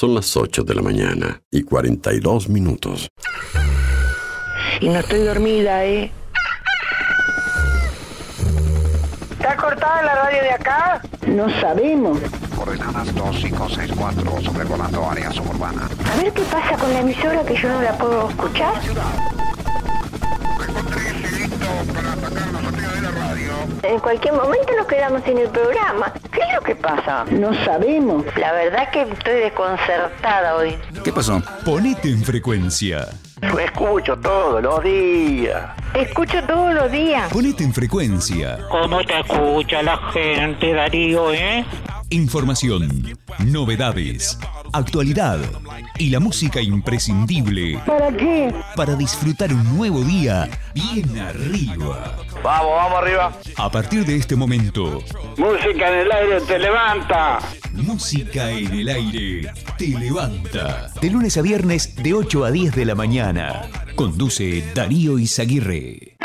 Son las 8 de la mañana y 42 minutos. Y no estoy dormida, ¿eh? ¿Está cortada la radio de acá? No sabemos. Coordenadas 2564, sobrevolando área suburbana. A ver qué pasa con la emisora que yo no la puedo escuchar. En cualquier momento nos quedamos sin el programa. ¿Qué es lo que pasa? No sabemos. La verdad que estoy desconcertada hoy. ¿Qué pasó? Ponete en frecuencia. Yo escucho todos los días. Escucho todos los días. Ponete en frecuencia. ¿Cómo te escucha la gente, Darío, eh? Información, novedades, actualidad y la música imprescindible ¿Para qué? para disfrutar un nuevo día bien arriba. Vamos, vamos arriba. A partir de este momento, Música en el aire te levanta. música en el aire te levanta. De lunes a viernes de 8 a 10 de la mañana. Conduce Darío Izaguirre.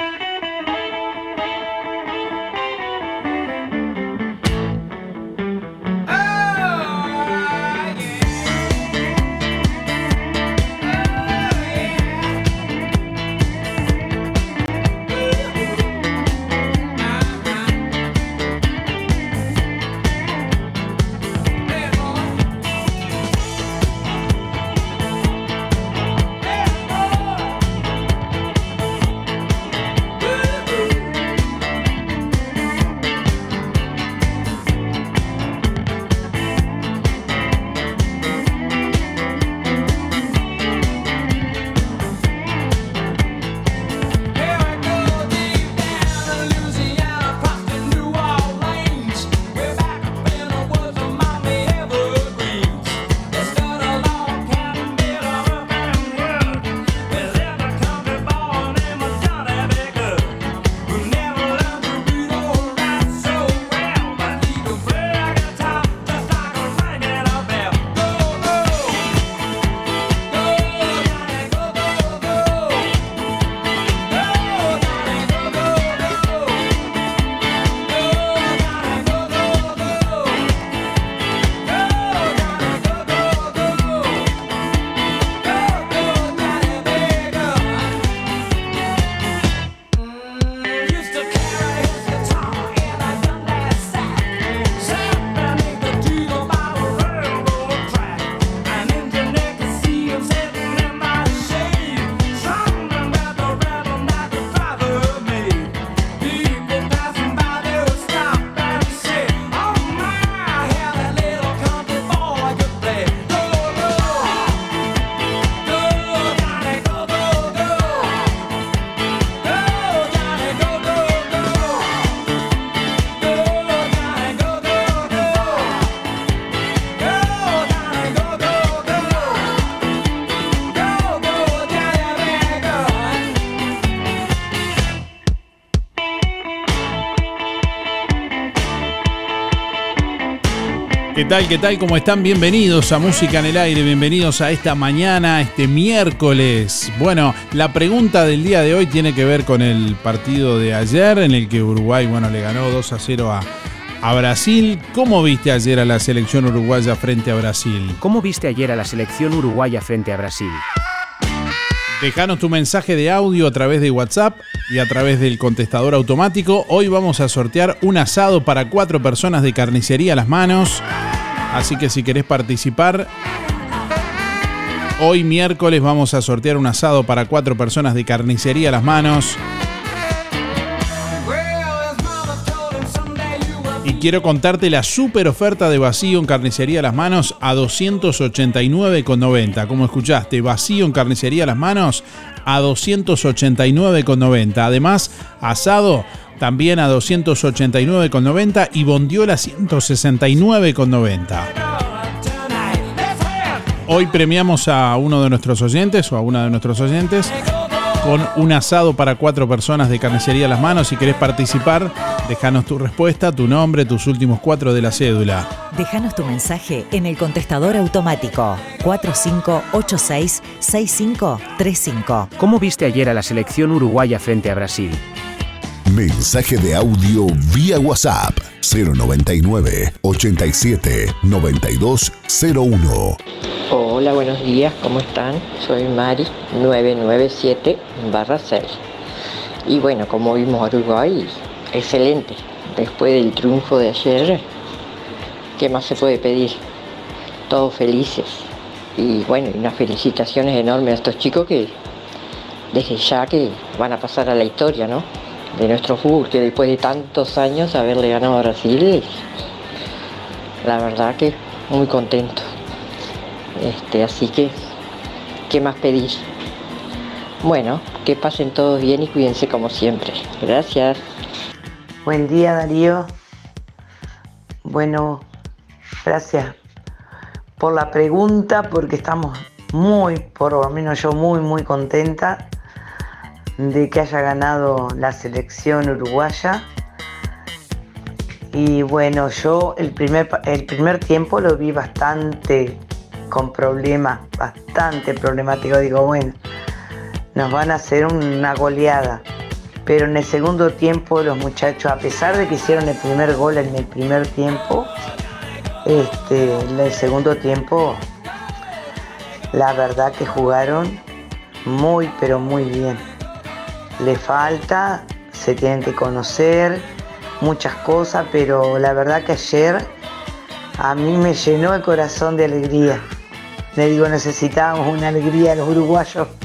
¿Qué tal? ¿Qué tal? ¿Cómo están? Bienvenidos a Música en el Aire, bienvenidos a esta mañana, este miércoles. Bueno, la pregunta del día de hoy tiene que ver con el partido de ayer en el que Uruguay, bueno, le ganó 2 a 0 a, a Brasil. ¿Cómo viste ayer a la selección uruguaya frente a Brasil? ¿Cómo viste ayer a la selección uruguaya frente a Brasil? Dejanos tu mensaje de audio a través de WhatsApp y a través del contestador automático. Hoy vamos a sortear un asado para cuatro personas de carnicería a las manos. Así que si querés participar, hoy miércoles vamos a sortear un asado para cuatro personas de carnicería a las manos. Y quiero contarte la super oferta de vacío en carnicería a las manos a 289,90. Como escuchaste, vacío en carnicería a las manos a 289,90. Además, asado también a 289,90 y bondiola 169,90. Hoy premiamos a uno de nuestros oyentes o a una de nuestros oyentes con un asado para cuatro personas de carnicería a las manos. Si querés participar, déjanos tu respuesta, tu nombre, tus últimos cuatro de la cédula. Déjanos tu mensaje en el contestador automático 4586-6535. ¿Cómo viste ayer a la selección uruguaya frente a Brasil? Mensaje de audio vía WhatsApp 099 87 9201. Hola, buenos días, ¿cómo están? Soy Mari 997 barra 6. Y bueno, como vimos a Uruguay, excelente. Después del triunfo de ayer, ¿qué más se puede pedir? Todos felices. Y bueno, unas felicitaciones enormes a estos chicos que desde ya que van a pasar a la historia, ¿no? De nuestro fútbol, que después de tantos años haberle ganado a Brasil, la verdad que muy contento. Este, así que, ¿qué más pedir? Bueno, que pasen todos bien y cuídense como siempre. Gracias. Buen día Darío. Bueno, gracias por la pregunta porque estamos muy, por lo menos yo muy, muy contenta de que haya ganado la selección uruguaya. Y bueno, yo el primer, el primer tiempo lo vi bastante con problemas, bastante problemático. Digo, bueno, nos van a hacer una goleada. Pero en el segundo tiempo los muchachos, a pesar de que hicieron el primer gol en el primer tiempo, este, en el segundo tiempo, la verdad que jugaron muy, pero muy bien. Le falta, se tienen que conocer muchas cosas, pero la verdad que ayer a mí me llenó el corazón de alegría. Le digo, necesitábamos una alegría a los uruguayos.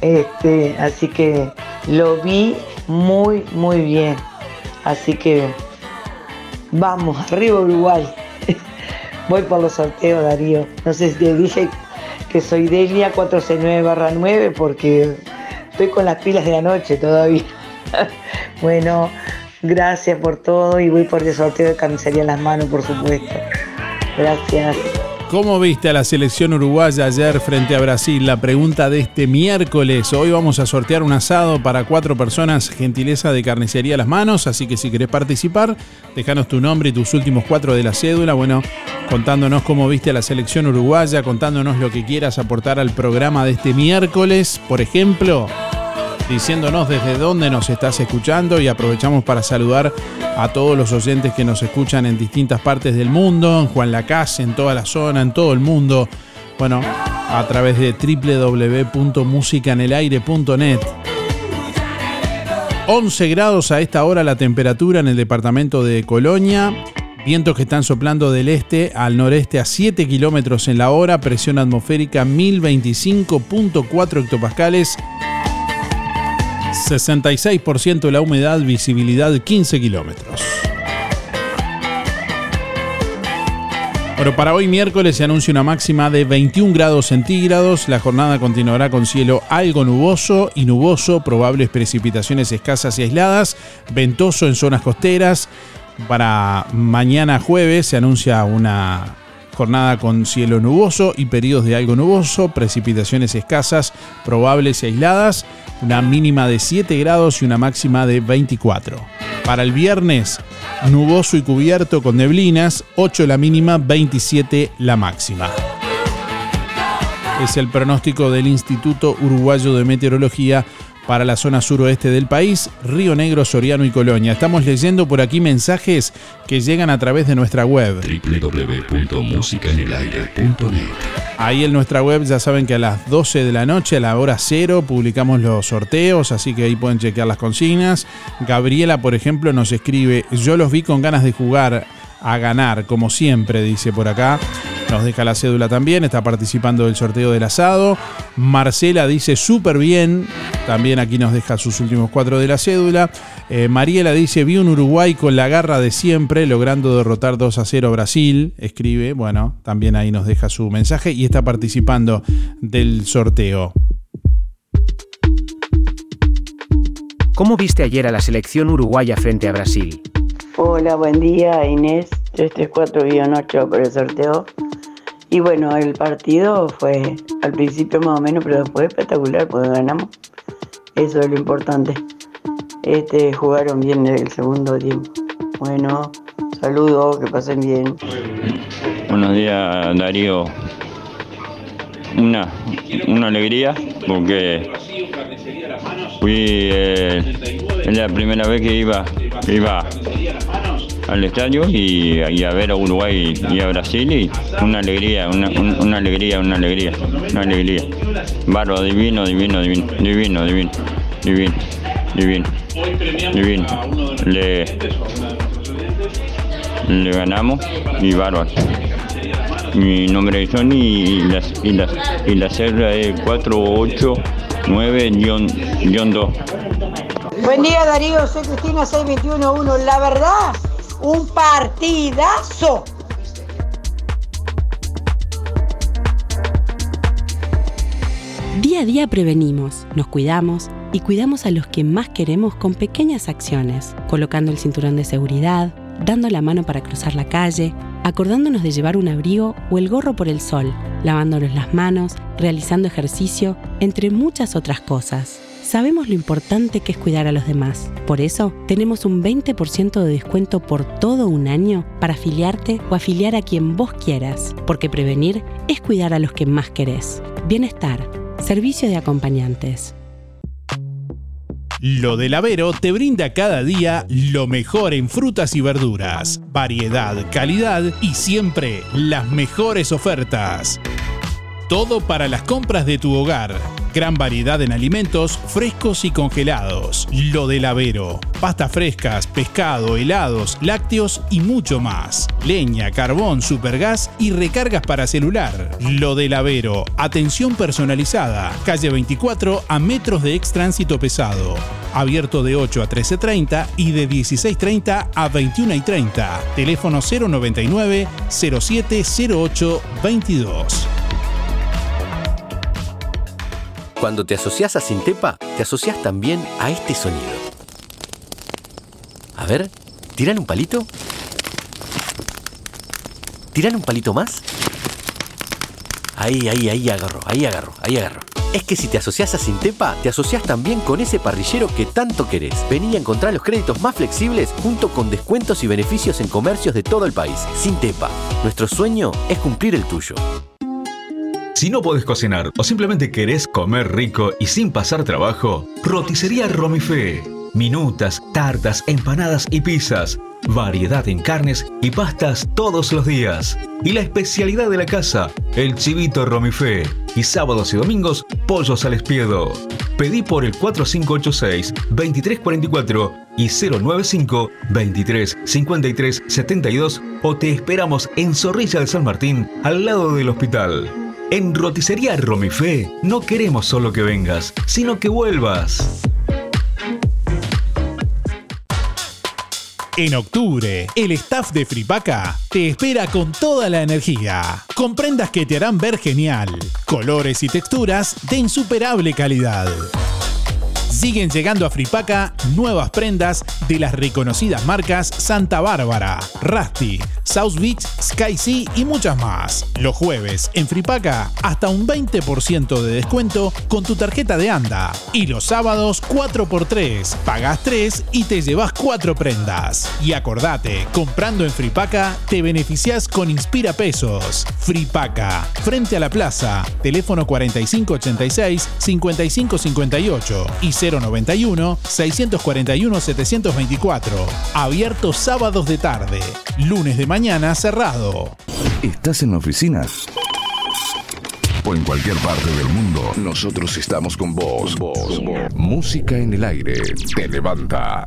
Este, así que lo vi muy, muy bien. Así que vamos, arriba Uruguay. Voy por los sorteos, Darío. No sé si te dije que soy Delia 469 9 porque estoy con las pilas de la noche todavía. bueno, gracias por todo y voy por el sorteo de camisería en las manos, por supuesto. Gracias. ¿Cómo viste a la selección uruguaya ayer frente a Brasil? La pregunta de este miércoles. Hoy vamos a sortear un asado para cuatro personas, gentileza de carnicería Las Manos. Así que si querés participar, déjanos tu nombre y tus últimos cuatro de la cédula. Bueno, contándonos cómo viste a la selección uruguaya, contándonos lo que quieras aportar al programa de este miércoles. Por ejemplo, diciéndonos desde dónde nos estás escuchando y aprovechamos para saludar a todos los oyentes que nos escuchan en distintas partes del mundo, en Juan Lacase, en toda la zona, en todo el mundo. Bueno, a través de www.musicanelaire.net. 11 grados a esta hora la temperatura en el departamento de Colonia. Vientos que están soplando del este al noreste a 7 kilómetros en la hora. Presión atmosférica 1025.4 hectopascales. 66% la humedad, visibilidad 15 kilómetros. Bueno, para hoy miércoles se anuncia una máxima de 21 grados centígrados. La jornada continuará con cielo algo nuboso y nuboso, probables precipitaciones escasas y aisladas, ventoso en zonas costeras. Para mañana jueves se anuncia una Jornada con cielo nuboso y periodos de algo nuboso, precipitaciones escasas, probables y aisladas, una mínima de 7 grados y una máxima de 24. Para el viernes, nuboso y cubierto con neblinas, 8 la mínima, 27 la máxima. Es el pronóstico del Instituto Uruguayo de Meteorología para la zona suroeste del país, Río Negro, Soriano y Colonia. Estamos leyendo por aquí mensajes que llegan a través de nuestra web. www.musicaenelaire.net Ahí en nuestra web ya saben que a las 12 de la noche, a la hora cero, publicamos los sorteos, así que ahí pueden chequear las consignas. Gabriela, por ejemplo, nos escribe, yo los vi con ganas de jugar a ganar, como siempre, dice por acá. Nos deja la cédula también, está participando del sorteo del asado. Marcela dice súper bien, también aquí nos deja sus últimos cuatro de la cédula. Eh, Mariela dice, vi un Uruguay con la garra de siempre, logrando derrotar 2 a 0 a Brasil. Escribe, bueno, también ahí nos deja su mensaje y está participando del sorteo. ¿Cómo viste ayer a la selección uruguaya frente a Brasil? Hola, buen día Inés, 334-8 por el sorteo. Y bueno, el partido fue al principio más o menos, pero después espectacular, porque ganamos. Eso es lo importante. Este, jugaron bien en el segundo tiempo. Bueno, saludos, que pasen bien. Buenos días Darío. Una, una alegría porque fui eh, la primera vez que iba, iba al estadio y, y a ver a Uruguay y a Brasil y una alegría, una, un- una alegría, una alegría, una alegría. Bárbaro, divino, divino, divino, divino, divino, divino, divino, divino. Le, ganamos y bárbaro. Mi nombre es Johnny y la, y la, y la célula es 489-2. Buen día Darío, soy Cristina 6211. La verdad, un partidazo. Día a día prevenimos, nos cuidamos y cuidamos a los que más queremos con pequeñas acciones, colocando el cinturón de seguridad, dando la mano para cruzar la calle, acordándonos de llevar un abrigo o el gorro por el sol, lavándonos las manos, realizando ejercicio, entre muchas otras cosas. Sabemos lo importante que es cuidar a los demás. Por eso, tenemos un 20% de descuento por todo un año para afiliarte o afiliar a quien vos quieras, porque prevenir es cuidar a los que más querés. Bienestar, servicio de acompañantes. Lo del Avero te brinda cada día lo mejor en frutas y verduras, variedad, calidad y siempre las mejores ofertas. Todo para las compras de tu hogar. Gran variedad en alimentos frescos y congelados. Lo del Avero. Pastas frescas, pescado, helados, lácteos y mucho más. Leña, carbón, supergas y recargas para celular. Lo del Avero. Atención personalizada. Calle 24 a metros de ex tránsito pesado. Abierto de 8 a 13.30 y de 16.30 a 21.30. Teléfono 099 0708 22. Cuando te asocias a Sintepa, te asocias también a este sonido. A ver, ¿tiran un palito? ¿Tiran un palito más? Ahí, ahí, ahí agarro, ahí agarro, ahí agarro. Es que si te asocias a Sintepa, te asocias también con ese parrillero que tanto querés. Vení a encontrar los créditos más flexibles junto con descuentos y beneficios en comercios de todo el país. Sintepa, nuestro sueño es cumplir el tuyo. Si no podés cocinar o simplemente querés comer rico y sin pasar trabajo, roticería Romifé. Minutas, tartas, empanadas y pizzas. Variedad en carnes y pastas todos los días. Y la especialidad de la casa, el chivito Romifé. Y sábados y domingos, pollos al espiedo. Pedí por el 4586-2344 y 095-235372 o te esperamos en Zorrilla de San Martín, al lado del hospital. En Roticería Romifé no queremos solo que vengas, sino que vuelvas. En octubre, el staff de Fripaca te espera con toda la energía, con prendas que te harán ver genial, colores y texturas de insuperable calidad. Siguen llegando a Fripaca nuevas prendas de las reconocidas marcas Santa Bárbara, Rusty, South Beach, Sky Sea y muchas más. Los jueves en Fripaca hasta un 20% de descuento con tu tarjeta de ANDA. Y los sábados 4x3. Pagas 3 y te llevas 4 prendas. Y acordate, comprando en Fripaca te beneficias con Inspira Pesos. Fripaca, frente a la plaza, teléfono 4586-5558 y 091-641-724. Abierto sábados de tarde, lunes de mañana cerrado. ¿Estás en la oficina? O en cualquier parte del mundo, nosotros estamos con vos. vos. Música en el aire te levanta.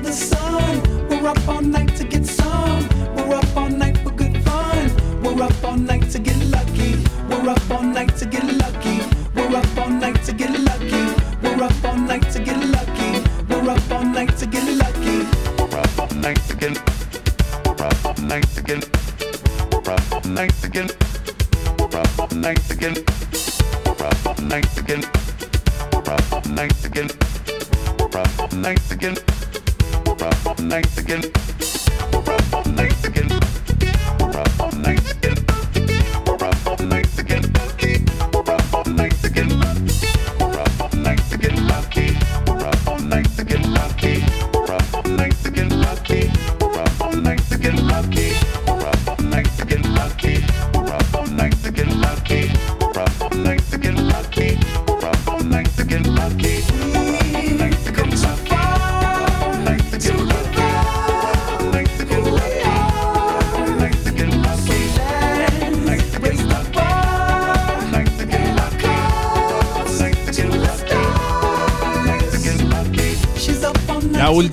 the sun. We're up all night to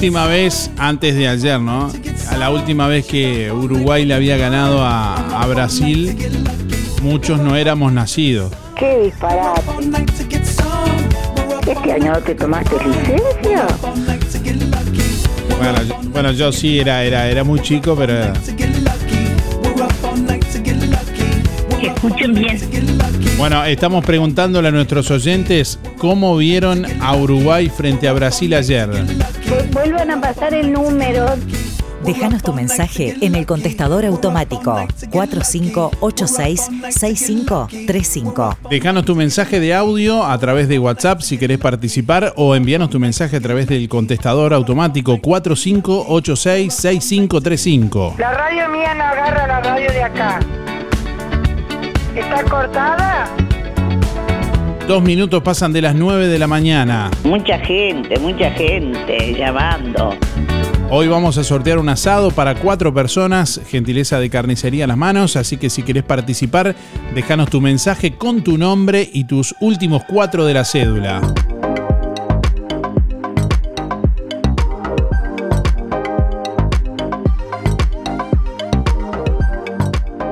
última vez, antes de ayer, ¿no? A la última vez que Uruguay le había ganado a, a Brasil, muchos no éramos nacidos. Qué disparate. ¿Este año no te tomaste licencia? Bueno, yo, bueno, yo sí era, era, era muy chico, pero era- Escuchen bien. Bueno, estamos preguntándole a nuestros oyentes cómo vieron a Uruguay frente a Brasil ayer. Vu- Vuelvan a pasar el número. Déjanos tu mensaje en el contestador automático 4586-6535. Déjanos tu mensaje de audio a través de WhatsApp si querés participar o envíanos tu mensaje a través del contestador automático 4586-6535. La radio mía no agarra la radio de acá. ¿Está cortada? Dos minutos pasan de las 9 de la mañana. Mucha gente, mucha gente llamando. Hoy vamos a sortear un asado para cuatro personas, gentileza de carnicería a las manos, así que si querés participar, déjanos tu mensaje con tu nombre y tus últimos cuatro de la cédula.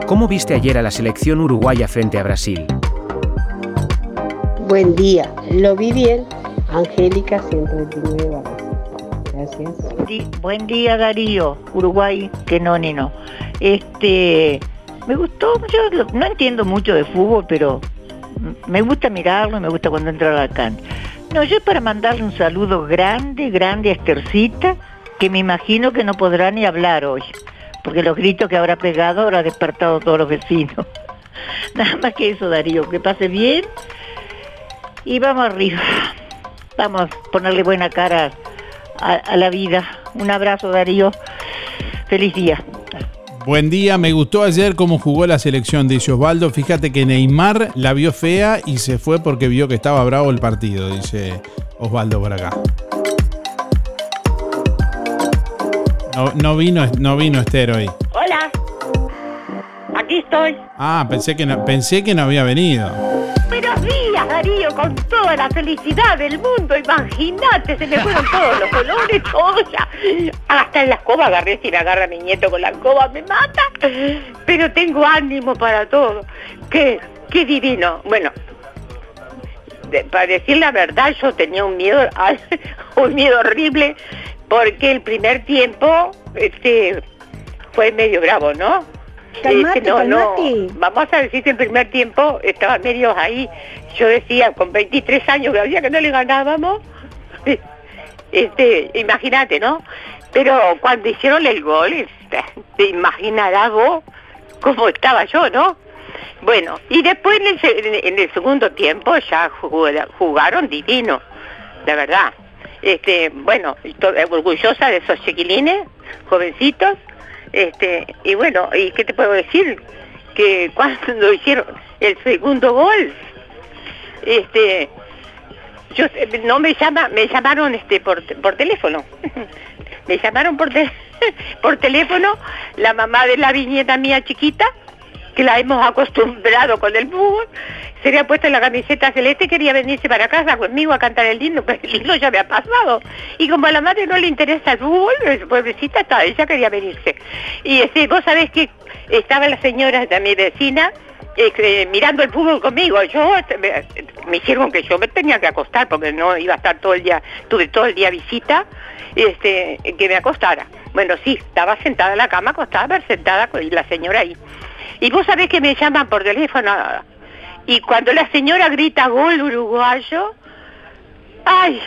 ¿Cómo viste ayer a la selección uruguaya frente a Brasil? Buen día, lo vi bien. Angélica 129 barras. Gracias. Di- buen día Darío, Uruguay, que no ni no. Este, me gustó, yo no entiendo mucho de fútbol, pero me gusta mirarlo me gusta cuando entra a la cancha. No, yo para mandarle un saludo grande, grande a Estercita, que me imagino que no podrá ni hablar hoy, porque los gritos que habrá pegado habrá despertado a todos los vecinos. Nada más que eso, Darío, que pase bien y vamos arriba. Vamos a ponerle buena cara a, a la vida. Un abrazo, Darío. Feliz día. Buen día, me gustó ayer cómo jugó la selección, dice Osvaldo. Fíjate que Neymar la vio fea y se fue porque vio que estaba bravo el partido, dice Osvaldo por acá. No, no vino, no vino Esther hoy. Hola. Aquí estoy. Ah, pensé que no, pensé que no había venido. Buenos días, Darío, con toda la felicidad del mundo. Imagínate, se me fueron todos los colores, todo. Hasta en la escoba agarré, si me agarra mi nieto con la escoba, me mata. Pero tengo ánimo para todo. Qué, qué divino. Bueno, para decir la verdad, yo tenía un miedo, un miedo horrible, porque el primer tiempo, este, fue medio bravo, ¿no? Calmate, no, no, vamos a decir que el primer tiempo estaba medio ahí. Yo decía, con 23 años que había que no le ganábamos, este, imagínate, ¿no? Pero cuando hicieron el gol, este, te imaginarás vos cómo estaba yo, ¿no? Bueno, y después en el, en- en el segundo tiempo ya jugaron divino, la verdad. Este, bueno, orgullosa de esos chiquilines, jovencitos, este, y bueno, ¿y qué te puedo decir? Que cuando hicieron el segundo gol, este, yo no me llama, me llamaron este por, por teléfono. me llamaron por por teléfono la mamá de la viñeta mía chiquita, que la hemos acostumbrado con el fútbol, se le ha puesto la camiseta celeste y quería venirse para casa conmigo a cantar el himno, pero el himno ya me ha pasado. Y como a la madre no le interesa el fútbol, pobrecita está, ella quería venirse. Y este, vos sabés que estaba la señora de mi vecina eh, mirando el fútbol conmigo. Yo este, me, me hicieron que yo me tenía que acostar porque no iba a estar todo el día, tuve todo el día visita, este, que me acostara. Bueno, sí, estaba sentada en la cama, acostada, pero sentada con la señora ahí. Y vos sabés que me llaman por teléfono y cuando la señora grita gol uruguayo, ay,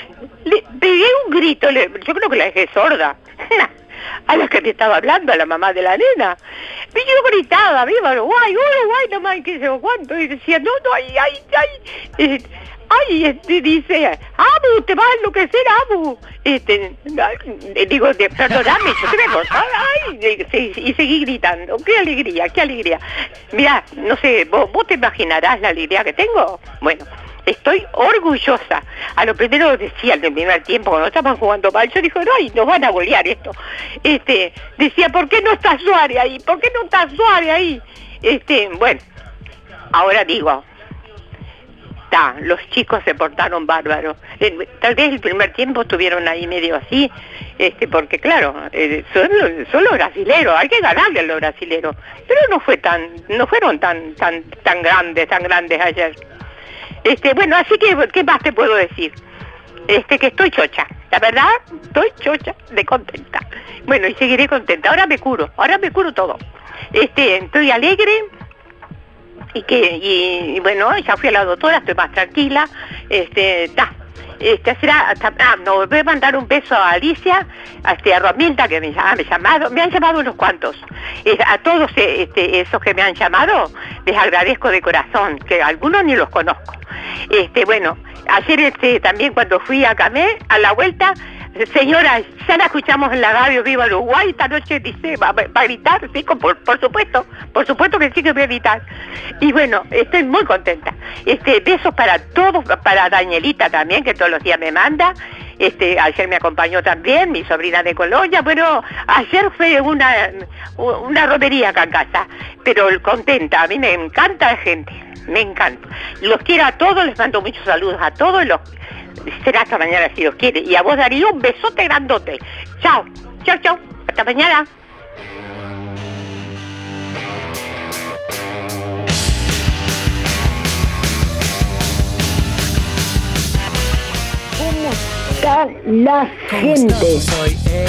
le pegué un grito, yo creo que la dejé sorda. a la que me estaba hablando, a la mamá de la nena. Y yo gritaba, viva Uruguay, Uruguay, no más que sé cuánto, y decía, no, no, ay, ay, ay, eh, ay, este, dice, Abu, te vas a enloquecer, Abu. Este, digo, perdóname, yo te voy a ay, y, y seguí gritando, qué alegría, qué alegría. Mira, no sé, vos, vos te imaginarás la alegría que tengo. Bueno, Estoy orgullosa. A lo primero decía en el primer tiempo, cuando estaban jugando mal, yo dije, ay, nos van a golear esto. Este, decía, ¿por qué no está Suárez ahí? ¿Por qué no está Suárez ahí? Este, bueno, ahora digo, los chicos se portaron bárbaros. Tal vez el primer tiempo estuvieron ahí medio así, este, porque claro, eh, son, son los brasileros, hay que ganarle a los brasileros. Pero no fue tan, no fueron tan, tan, tan grandes, tan grandes ayer. Este, bueno, así que, ¿qué más te puedo decir? Este, que estoy chocha. La verdad, estoy chocha de contenta. Bueno, y seguiré contenta. Ahora me curo, ahora me curo todo. Este, estoy alegre y que, y, y bueno, ya fui a la doctora, estoy más tranquila. Este, está. Este, será, hasta- ah, no, voy a mandar un beso a Alicia, a, este, a Romilda, que me, llama- me, llamado, me han llamado unos cuantos. A todos eh, este, esos que me han llamado, les agradezco de corazón, que algunos ni los conozco. Este, bueno, ayer este, también cuando fui a Camé, a la vuelta, señora, ya la escuchamos en la radio Viva Uruguay, esta noche dice, va, a gritar, sí, por, por supuesto, por supuesto que sí que voy a gritar. Y bueno, estoy muy contenta. Este, besos para todos, para Danielita también, que todos los días me manda. Este, ayer me acompañó también mi sobrina de Colonia, pero ayer fue una, una romería acá en casa, pero contenta, a mí me encanta la gente, me encanta. Los quiero a todos, les mando muchos saludos a todos, los, será hasta mañana si Dios quiere. Y a vos Darío, un besote grandote. Chao, chao, chao, hasta mañana. ¿Cómo está la gente? estamos hoy, eh?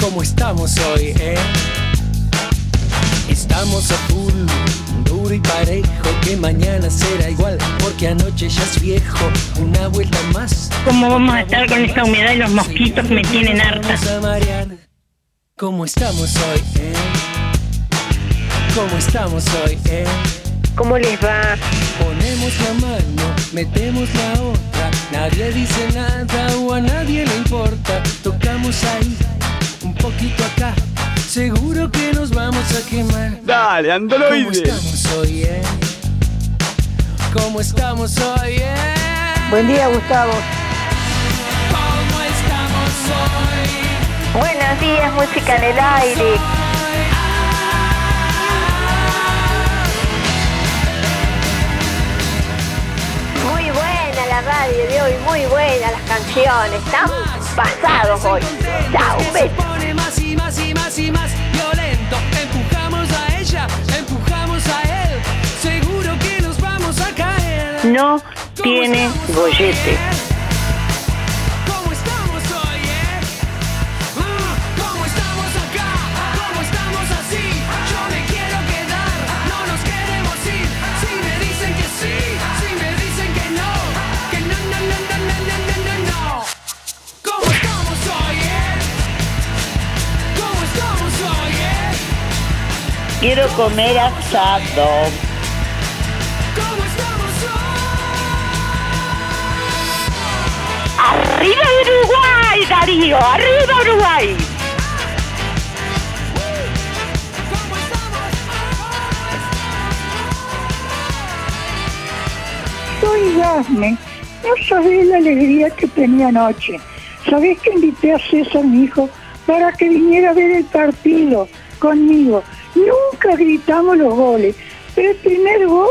¿Cómo estamos hoy, eh? Estamos a full, duro y parejo, que mañana será igual, porque anoche ya es viejo, una vuelta más. ¿Cómo vamos a estar con esta humedad y los mosquitos me tienen harta? ¿Cómo estamos hoy, eh? ¿Cómo estamos hoy, eh? ¿Cómo les va? Ponemos la mano, metemos la otra. Nadie dice nada o a nadie le importa. Tocamos ahí, un poquito acá. Seguro que nos vamos a quemar. Dale, ¿Cómo androide. estamos hoy, eh? ¿Cómo estamos hoy, eh? Buen día, Gustavo. ¿Cómo estamos hoy? Buenos días, música en el aire. Muy buena la radio de hoy, muy buena las canciones. Están pasados hoy. Chao, beso. Más y más y más violento. Empujamos a ella, empujamos a él. Seguro que nos vamos a caer. No tiene gollete. Quiero comer asado. ¿Cómo estamos ¡Arriba Uruguay, Darío! ¡Arriba Uruguay! Soy Dafne. No sabés la alegría que tenía anoche. Sabés que invité a César, mi hijo, para que viniera a ver el partido conmigo. Nunca gritamos los goles, pero el primer gol,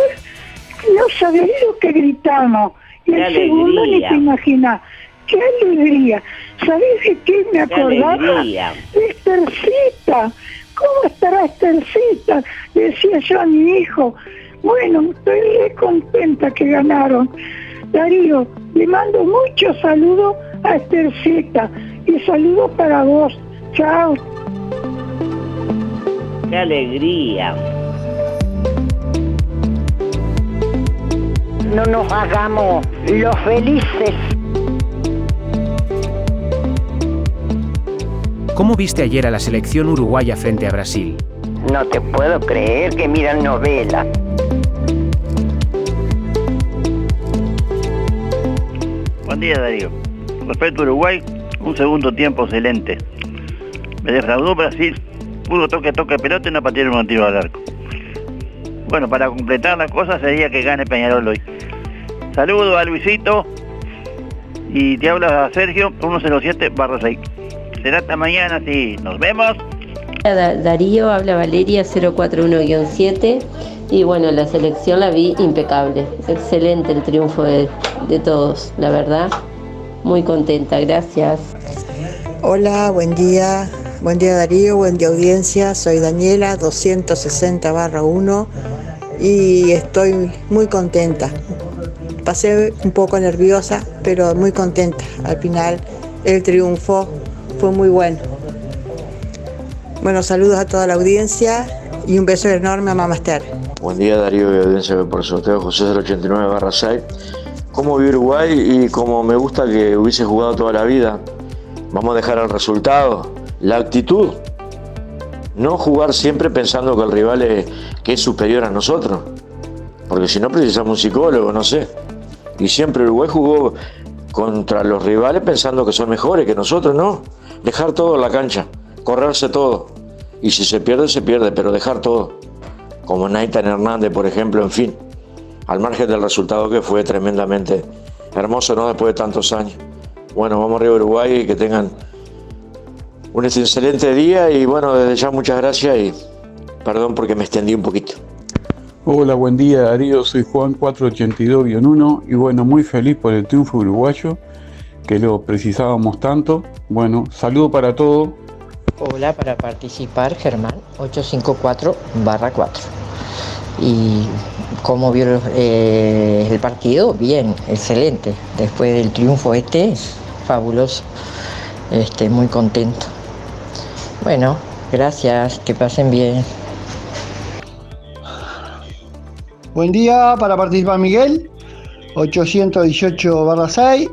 no sabés lo que gritamos. Y ¡Qué el segundo ni te imaginás. ¡Qué alegría! ¿Sabés de qué me ¡Qué acordaba? De Estercita. ¿Cómo estará Estercita? Decía yo a mi hijo. Bueno, estoy re contenta que ganaron. Darío, le mando muchos saludos a Estercita y saludos para vos. Chao. ¡Qué alegría! No nos hagamos los felices. ¿Cómo viste ayer a la selección uruguaya frente a Brasil? No te puedo creer que miran novelas. Buen día, Darío. Respecto a Uruguay, un segundo tiempo excelente. Me defraudó Brasil. Puro toque, toque pelota y no patearon un tiro al arco. Bueno, para completar la cosa sería que gane Peñarol hoy. Saludo a Luisito y te habla Sergio 107 barra 6. Será hasta mañana, sí. Nos vemos. Da- Darío habla Valeria 041-7 y bueno, la selección la vi impecable, excelente el triunfo de, de todos, la verdad, muy contenta, gracias. Hola, buen día. Buen día Darío, buen día audiencia. Soy Daniela, 260 barra 1 y estoy muy contenta. Pasé un poco nerviosa, pero muy contenta. Al final el triunfo fue muy bueno. Bueno, saludos a toda la audiencia y un beso enorme a Mamá Esther. Buen día Darío y audiencia por sorteo José 089 barra 6. Como vi Uruguay y como me gusta que hubiese jugado toda la vida, vamos a dejar el resultado, la actitud. No jugar siempre pensando que el rival es, que es superior a nosotros. Porque si no precisamos un psicólogo, no sé. Y siempre Uruguay jugó contra los rivales pensando que son mejores que nosotros, ¿no? Dejar todo en la cancha, correrse todo. Y si se pierde, se pierde, pero dejar todo como Naitan Hernández, por ejemplo, en fin, al margen del resultado que fue tremendamente hermoso, ¿no? Después de tantos años. Bueno, vamos arriba a Uruguay y que tengan un excelente día y bueno, desde ya muchas gracias y perdón porque me extendí un poquito. Hola, buen día Darío, soy Juan 482-1 y bueno, muy feliz por el triunfo uruguayo, que lo precisábamos tanto. Bueno, saludo para todos. Hola, para participar, Germán 854 barra 4. ¿Y cómo vio eh, el partido? Bien, excelente. Después del triunfo este, fabuloso. Este, muy contento. Bueno, gracias, que pasen bien. Buen día para participar Miguel, 818 barra 6.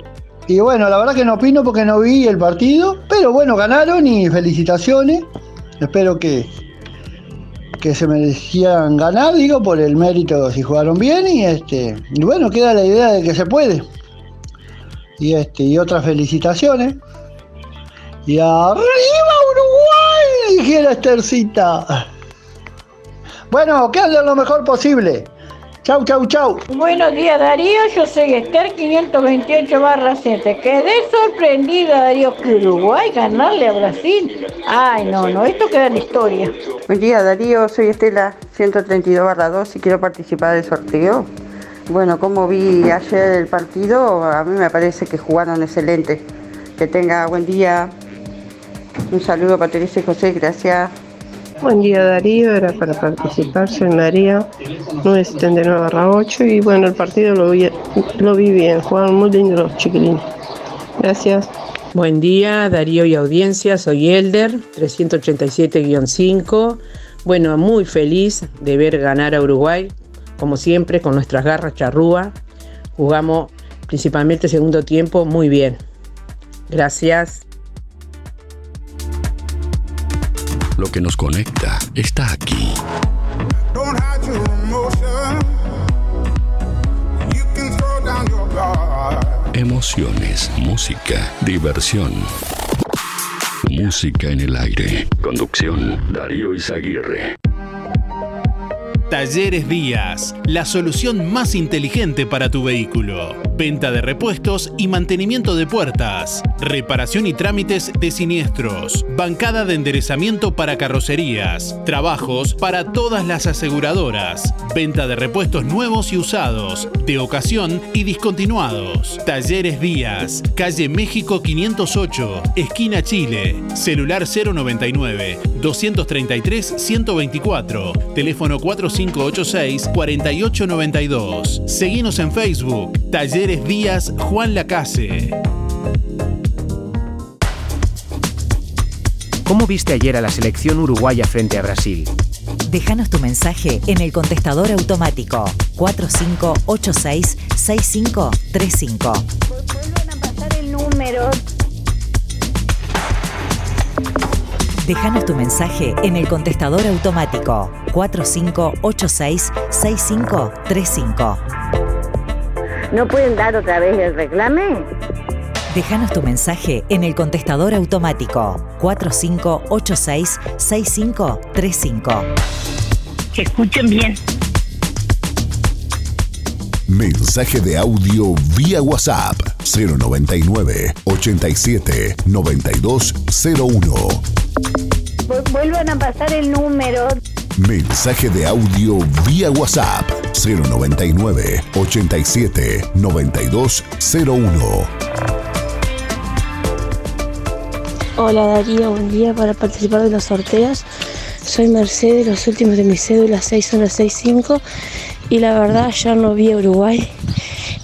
Y bueno, la verdad que no opino porque no vi el partido, pero bueno, ganaron y felicitaciones. Espero que, que se merecían ganar, digo, por el mérito si jugaron bien y este, bueno, queda la idea de que se puede. Y este, y otras felicitaciones. Y arriba dijera Estercita. Bueno, que anden lo mejor posible. Chau, chau, chau. Buenos días Darío, yo soy Esther 528 barra 7. Quedé sorprendida Darío que Uruguay ganarle a Brasil. Ay, no, no, esto queda en historia. Buen día Darío, soy Estela 132 barra 2 y quiero participar del sorteo. Bueno, como vi ayer el partido, a mí me parece que jugaron excelente. Que tenga buen día. Un saludo para Teresa y José, gracias. Buen día Darío, era para participar, soy María, 979 barra 8 y bueno, el partido lo vi, lo vi bien, jugaron muy lindo los chiquilines. Gracias. Buen día, Darío y audiencia, soy Elder, 387-5. Bueno, muy feliz de ver ganar a Uruguay, como siempre, con nuestras garras charrúa. Jugamos principalmente segundo tiempo muy bien. Gracias. Lo que nos conecta está aquí. Emociones, música, diversión. Música en el aire. Conducción, Darío Izaguirre. Talleres Díaz, la solución más inteligente para tu vehículo. Venta de repuestos y mantenimiento de puertas. Reparación y trámites de siniestros. Bancada de enderezamiento para carrocerías. Trabajos para todas las aseguradoras. Venta de repuestos nuevos y usados. De ocasión y discontinuados. Talleres Díaz, calle México 508, esquina Chile. Celular 099 233 124. Teléfono 4586-4892. Seguimos en Facebook. Talleres Díaz Juan Lacase. ¿Cómo viste ayer a la selección uruguaya frente a Brasil? Déjanos tu mensaje en el contestador automático 4586-6535. Pasar el número. Déjanos tu mensaje en el contestador automático 4586-6535. ¿No pueden dar otra vez el reclame? Déjanos tu mensaje en el contestador automático 4586-6535. Que escuchen bien. Mensaje de audio vía WhatsApp 099 87 9201. Vu- Vuelvan a pasar el número. Mensaje de audio vía WhatsApp 099 87 9201. Hola Darío, buen día para participar de los sorteos. Soy Mercedes, los últimos de mi cédula 6165 y la verdad ya no vi a Uruguay.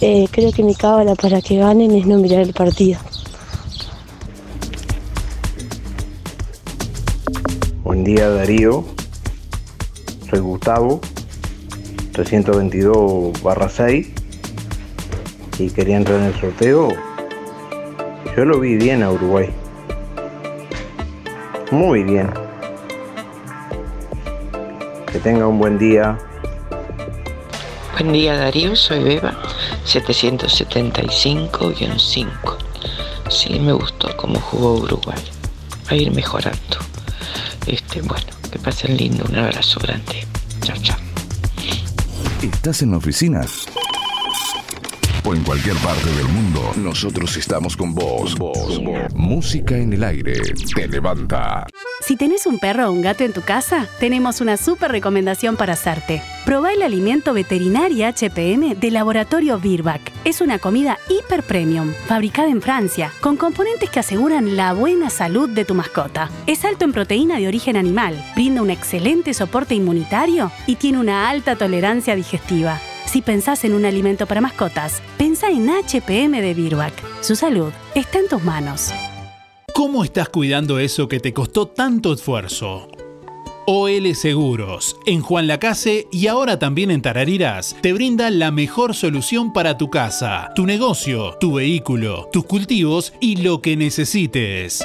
Eh, creo que mi cábala para que ganen es no mirar el partido. Buen día Darío, soy Gustavo, 322 barra 6 y quería entrar en el sorteo. Yo lo vi bien a Uruguay, muy bien. Que tenga un buen día. Buen día Darío, soy Beba, 775-5. Sí, me gustó cómo jugó Uruguay. Va a ir mejorando. Este, bueno, que pasen lindo, un abrazo grande. Chao, chao. ¿Estás en la oficina? O en cualquier parte del mundo, nosotros estamos con vos. vos. Música en el aire te levanta. Si tenés un perro o un gato en tu casa, tenemos una súper recomendación para hacerte. Probá el alimento veterinario HPM de Laboratorio Virbac. Es una comida hiper premium, fabricada en Francia, con componentes que aseguran la buena salud de tu mascota. Es alto en proteína de origen animal, brinda un excelente soporte inmunitario y tiene una alta tolerancia digestiva. Si pensás en un alimento para mascotas, pensá en HPM de Virbac. Su salud está en tus manos. ¿Cómo estás cuidando eso que te costó tanto esfuerzo? OL Seguros, en Juan Lacase y ahora también en Tarariras, te brinda la mejor solución para tu casa, tu negocio, tu vehículo, tus cultivos y lo que necesites.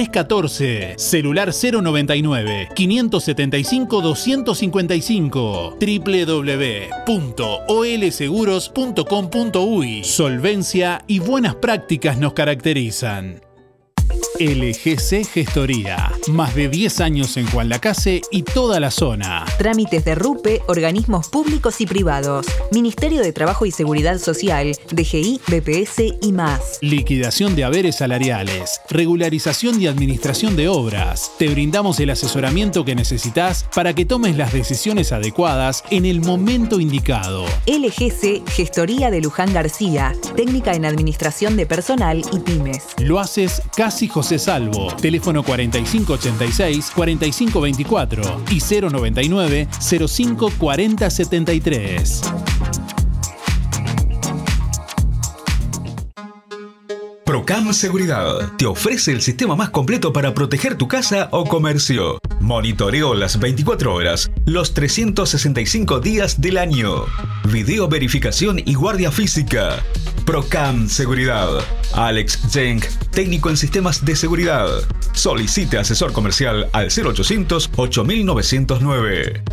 314. Celular 099 575 255. www.olseguros.com.uy. Solvencia y buenas prácticas nos caracterizan. LGC Gestoría. Más de 10 años en Juan Lacase y toda la zona. Trámites de RUPE, organismos públicos y privados, Ministerio de Trabajo y Seguridad Social, DGI, BPS y más. Liquidación de haberes salariales, regularización y administración de obras. Te brindamos el asesoramiento que necesitas para que tomes las decisiones adecuadas en el momento indicado. LGC Gestoría de Luján García, técnica en administración de personal y pymes. Lo haces casi José Salvo. Teléfono 4586-4524 y 099-054073. Procam Seguridad te ofrece el sistema más completo para proteger tu casa o comercio. Monitoreo las 24 horas, los 365 días del año. Video verificación y guardia física. Procam Seguridad. Alex Zeng, técnico en sistemas de seguridad. Solicite asesor comercial al 0800 8909.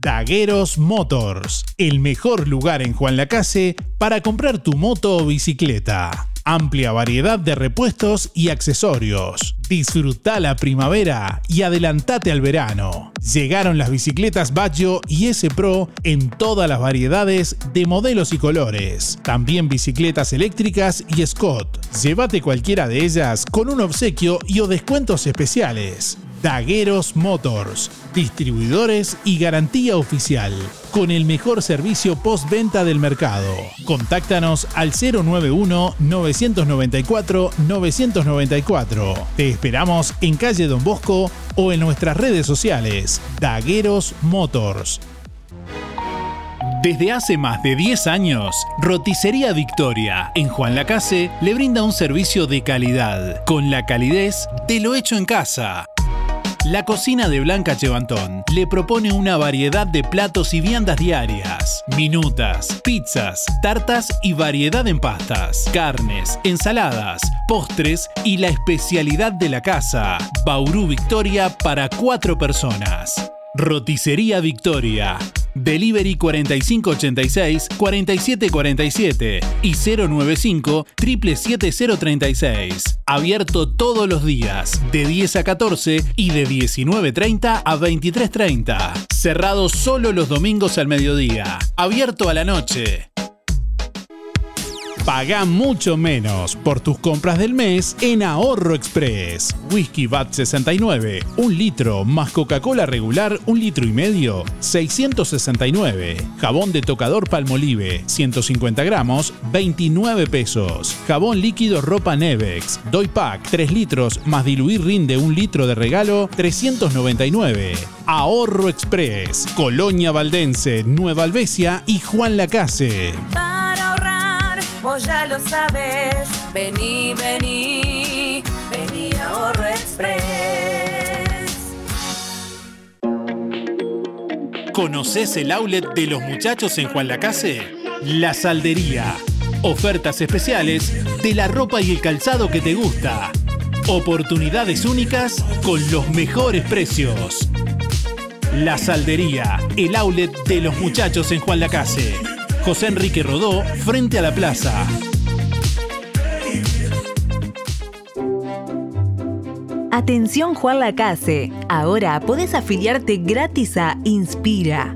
Dagueros Motors, el mejor lugar en Juan Lacase para comprar tu moto o bicicleta. Amplia variedad de repuestos y accesorios. Disfruta la primavera y adelantate al verano. Llegaron las bicicletas Baggio y S Pro en todas las variedades de modelos y colores. También bicicletas eléctricas y Scott. Llévate cualquiera de ellas con un obsequio y o descuentos especiales. Dagueros Motors, distribuidores y garantía oficial, con el mejor servicio postventa del mercado. Contáctanos al 091-994-994. Te esperamos en calle Don Bosco o en nuestras redes sociales. Dagueros Motors. Desde hace más de 10 años, Roticería Victoria en Juan Lacase le brinda un servicio de calidad, con la calidez de lo hecho en casa. La cocina de Blanca Chevantón le propone una variedad de platos y viandas diarias, minutas, pizzas, tartas y variedad en pastas, carnes, ensaladas, postres y la especialidad de la casa, Bauru Victoria para cuatro personas. Roticería Victoria. Delivery 4586-4747 y 095 77036. Abierto todos los días, de 10 a 14 y de 19.30 a 23.30. Cerrado solo los domingos al mediodía. Abierto a la noche. Paga mucho menos por tus compras del mes en Ahorro Express. Whisky VAT 69, un litro más Coca-Cola regular, un litro y medio, 669. Jabón de tocador Palmolive, 150 gramos, 29 pesos. Jabón líquido ropa Nevex, Doy Pack, 3 litros más diluir rinde un litro de regalo, 399. Ahorro Express, Colonia Valdense, Nueva Albesia y Juan Lacase. Vos ya lo sabes. Vení, vení, vení Ahorro Express. ¿Conoces el outlet de los muchachos en Juan Lacase? La Saldería. Ofertas especiales de la ropa y el calzado que te gusta. Oportunidades únicas con los mejores precios. La Saldería, el outlet de los muchachos en Juan Lacase. José Enrique Rodó, frente a la plaza. Atención Juan Lacase, ahora podés afiliarte gratis a Inspira.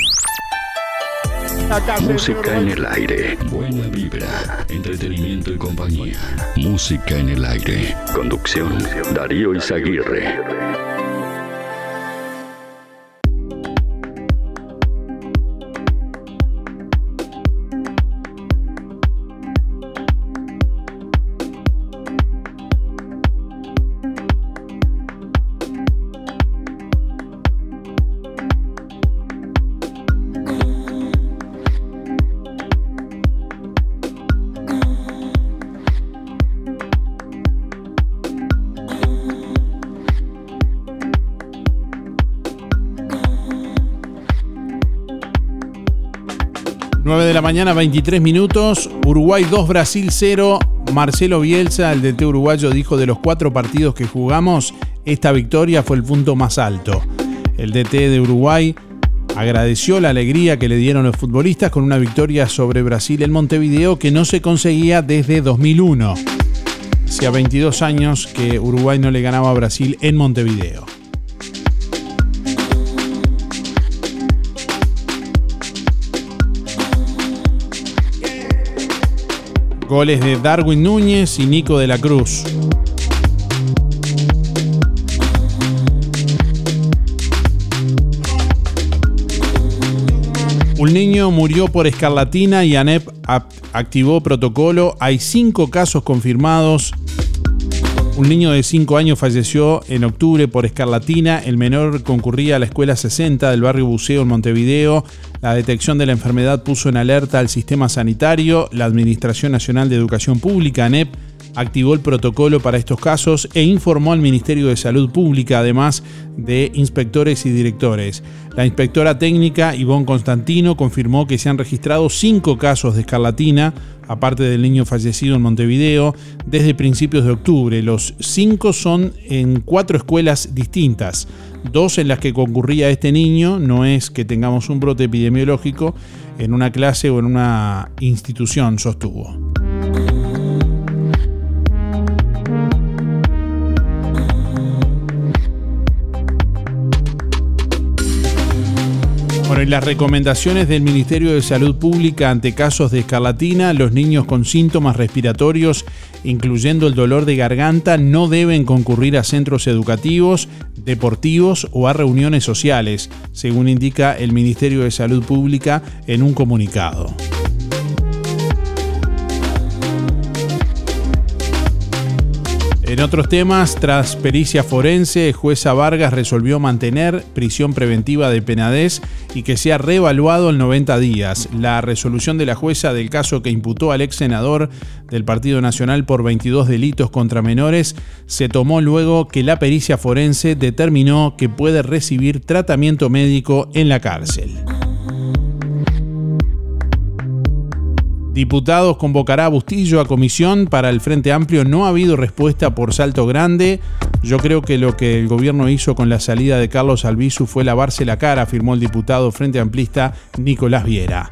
Música en el aire. Buena vibra, entretenimiento y compañía. Música en el aire. Conducción, Darío Izaguirre. Mañana, 23 minutos. Uruguay 2, Brasil 0. Marcelo Bielsa, el DT uruguayo, dijo de los cuatro partidos que jugamos, esta victoria fue el punto más alto. El DT de Uruguay agradeció la alegría que le dieron los futbolistas con una victoria sobre Brasil en Montevideo que no se conseguía desde 2001. Hacía 22 años que Uruguay no le ganaba a Brasil en Montevideo. Goles de Darwin Núñez y Nico de la Cruz. Un niño murió por escarlatina y ANEP activó protocolo. Hay cinco casos confirmados. Un niño de 5 años falleció en octubre por escarlatina. El menor concurría a la escuela 60 del barrio Buceo en Montevideo. La detección de la enfermedad puso en alerta al sistema sanitario. La Administración Nacional de Educación Pública, ANEP, activó el protocolo para estos casos e informó al Ministerio de Salud Pública, además de inspectores y directores. La inspectora técnica Ivonne Constantino confirmó que se han registrado cinco casos de escarlatina, aparte del niño fallecido en Montevideo, desde principios de octubre. Los cinco son en cuatro escuelas distintas. Dos en las que concurría este niño, no es que tengamos un brote epidemiológico en una clase o en una institución, sostuvo. Bueno, y las recomendaciones del Ministerio de Salud Pública ante casos de escarlatina, los niños con síntomas respiratorios, incluyendo el dolor de garganta, no deben concurrir a centros educativos, deportivos o a reuniones sociales, según indica el Ministerio de Salud Pública en un comunicado. En otros temas, tras pericia forense, jueza Vargas resolvió mantener prisión preventiva de penadez y que sea reevaluado en 90 días. La resolución de la jueza del caso que imputó al ex senador del Partido Nacional por 22 delitos contra menores se tomó luego que la pericia forense determinó que puede recibir tratamiento médico en la cárcel. Diputados convocará a Bustillo a comisión para el Frente Amplio. No ha habido respuesta por Salto Grande. Yo creo que lo que el gobierno hizo con la salida de Carlos Albizu fue lavarse la cara, afirmó el diputado Frente Amplista Nicolás Viera.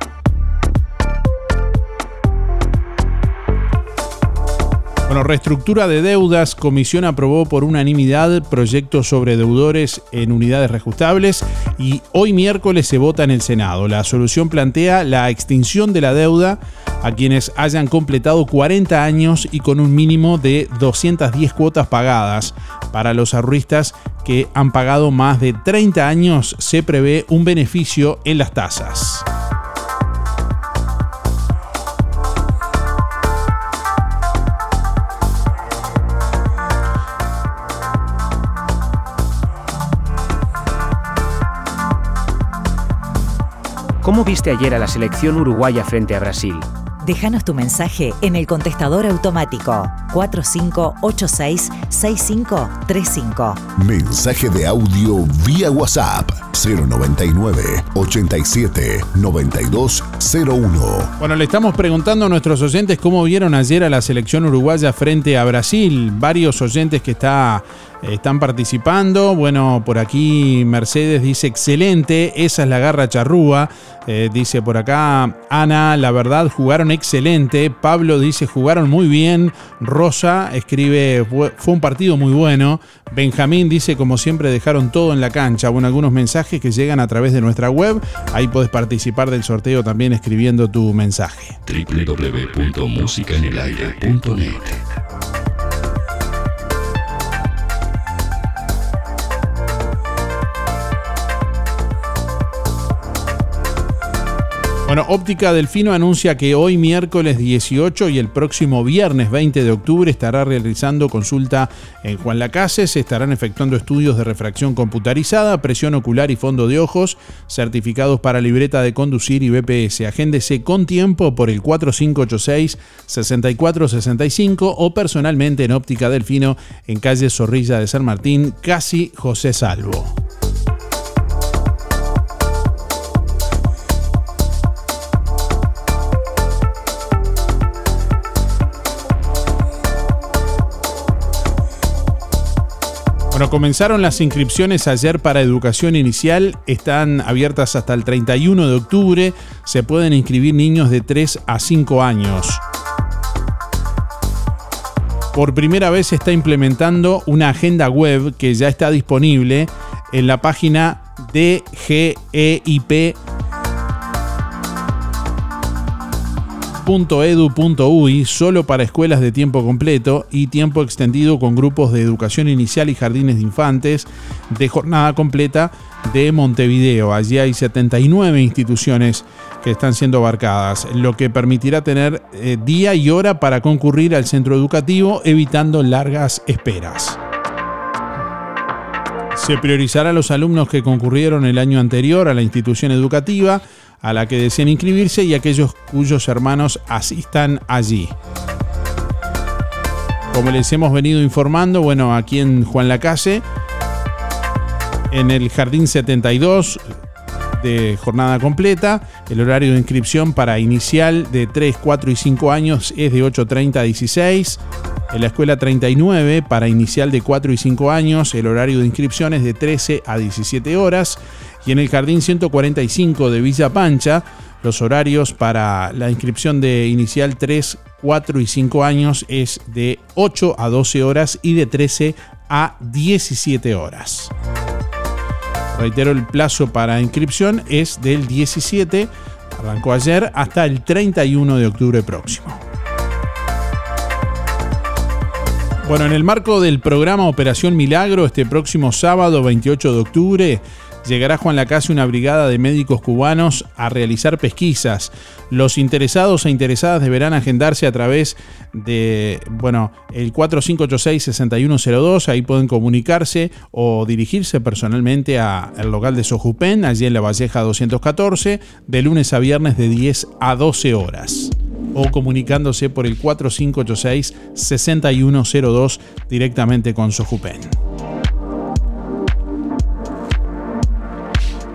Bueno, reestructura de deudas. Comisión aprobó por unanimidad proyectos sobre deudores en unidades reajustables y hoy miércoles se vota en el Senado. La solución plantea la extinción de la deuda a quienes hayan completado 40 años y con un mínimo de 210 cuotas pagadas. Para los ahorristas que han pagado más de 30 años se prevé un beneficio en las tasas. ¿Cómo viste ayer a la selección uruguaya frente a Brasil? Déjanos tu mensaje en el contestador automático 4586-6535. Mensaje de audio vía WhatsApp 099 87 9201. Bueno, le estamos preguntando a nuestros oyentes cómo vieron ayer a la selección uruguaya frente a Brasil. Varios oyentes que está, están participando. Bueno, por aquí Mercedes dice excelente, esa es la garra charrúa. Eh, dice por acá Ana, la verdad jugaron excelente. Pablo dice jugaron muy bien. Rosa escribe fue un partido muy bueno. Benjamín dice como siempre dejaron todo en la cancha. Bueno, algunos mensajes que llegan a través de nuestra web. Ahí puedes participar del sorteo también escribiendo tu mensaje. www.musicaenelaire.net Bueno, Óptica Delfino anuncia que hoy miércoles 18 y el próximo viernes 20 de octubre estará realizando consulta en Juan Lacase. Se estarán efectuando estudios de refracción computarizada, presión ocular y fondo de ojos, certificados para libreta de conducir y BPS. Agéndese con tiempo por el 4586-6465 o personalmente en Óptica Delfino en calle Zorrilla de San Martín, casi José Salvo. Bueno, comenzaron las inscripciones ayer para educación inicial, están abiertas hasta el 31 de octubre, se pueden inscribir niños de 3 a 5 años. Por primera vez se está implementando una agenda web que ya está disponible en la página DGEIP .edu.uy solo para escuelas de tiempo completo y tiempo extendido con grupos de educación inicial y jardines de infantes de jornada completa de Montevideo. Allí hay 79 instituciones que están siendo abarcadas, lo que permitirá tener eh, día y hora para concurrir al centro educativo evitando largas esperas. Se priorizará a los alumnos que concurrieron el año anterior a la institución educativa a la que deseen inscribirse y aquellos cuyos hermanos asistan allí. Como les hemos venido informando, bueno, aquí en Juan Lacase, en el Jardín 72 de jornada completa, el horario de inscripción para inicial de 3, 4 y 5 años es de 8.30 a 16. En la escuela 39, para inicial de 4 y 5 años, el horario de inscripción es de 13 a 17 horas. Y en el Jardín 145 de Villa Pancha, los horarios para la inscripción de inicial 3, 4 y 5 años es de 8 a 12 horas y de 13 a 17 horas. Reitero, el plazo para inscripción es del 17, arrancó ayer, hasta el 31 de octubre próximo. Bueno, en el marco del programa Operación Milagro, este próximo sábado 28 de octubre, llegará Juan Lacase una brigada de médicos cubanos a realizar pesquisas. Los interesados e interesadas deberán agendarse a través de, bueno, el 4586-6102, ahí pueden comunicarse o dirigirse personalmente al local de Sojupen, allí en la Valleja 214, de lunes a viernes de 10 a 12 horas o comunicándose por el 4586-6102 directamente con Sojupen.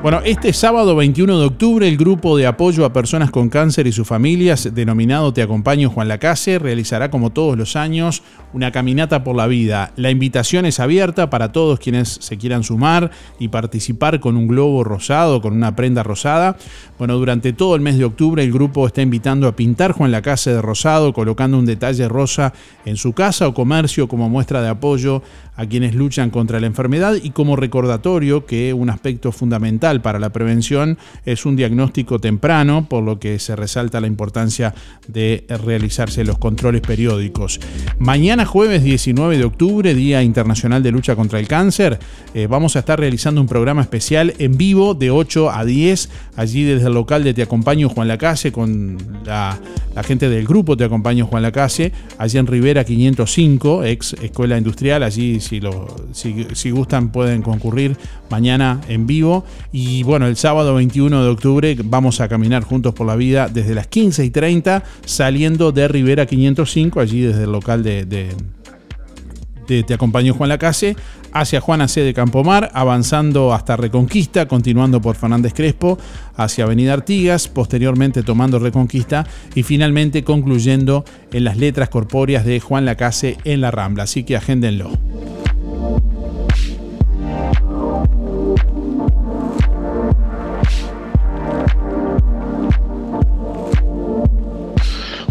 Bueno, este sábado 21 de octubre el grupo de apoyo a personas con cáncer y sus familias, denominado Te Acompaño Juan Lacase, realizará como todos los años una caminata por la vida. La invitación es abierta para todos quienes se quieran sumar y participar con un globo rosado, con una prenda rosada. Bueno, durante todo el mes de octubre el grupo está invitando a pintar Juan Lacase de rosado, colocando un detalle rosa en su casa o comercio como muestra de apoyo a quienes luchan contra la enfermedad y como recordatorio que un aspecto fundamental para la prevención es un diagnóstico temprano, por lo que se resalta la importancia de realizarse los controles periódicos. Mañana jueves 19 de octubre, Día Internacional de Lucha contra el Cáncer, eh, vamos a estar realizando un programa especial en vivo de 8 a 10, allí desde el local de Te Acompaño Juan Lacase, con la, gente del grupo Te Acompaño Juan Lacase, allí en Rivera 505, ex Escuela Industrial, allí si, lo, si, gustan pueden concurrir mañana en vivo. Y bueno, el sábado 21 de octubre vamos a caminar juntos por la vida desde las 15 y 30, saliendo de Rivera 505, allí desde el local de, de Te acompañó Juan Lacase, hacia Juana C. de Campomar, avanzando hasta Reconquista, continuando por Fernández Crespo, hacia Avenida Artigas, posteriormente tomando Reconquista y finalmente concluyendo en las letras corpóreas de Juan Lacase en la Rambla. Así que agéndenlo.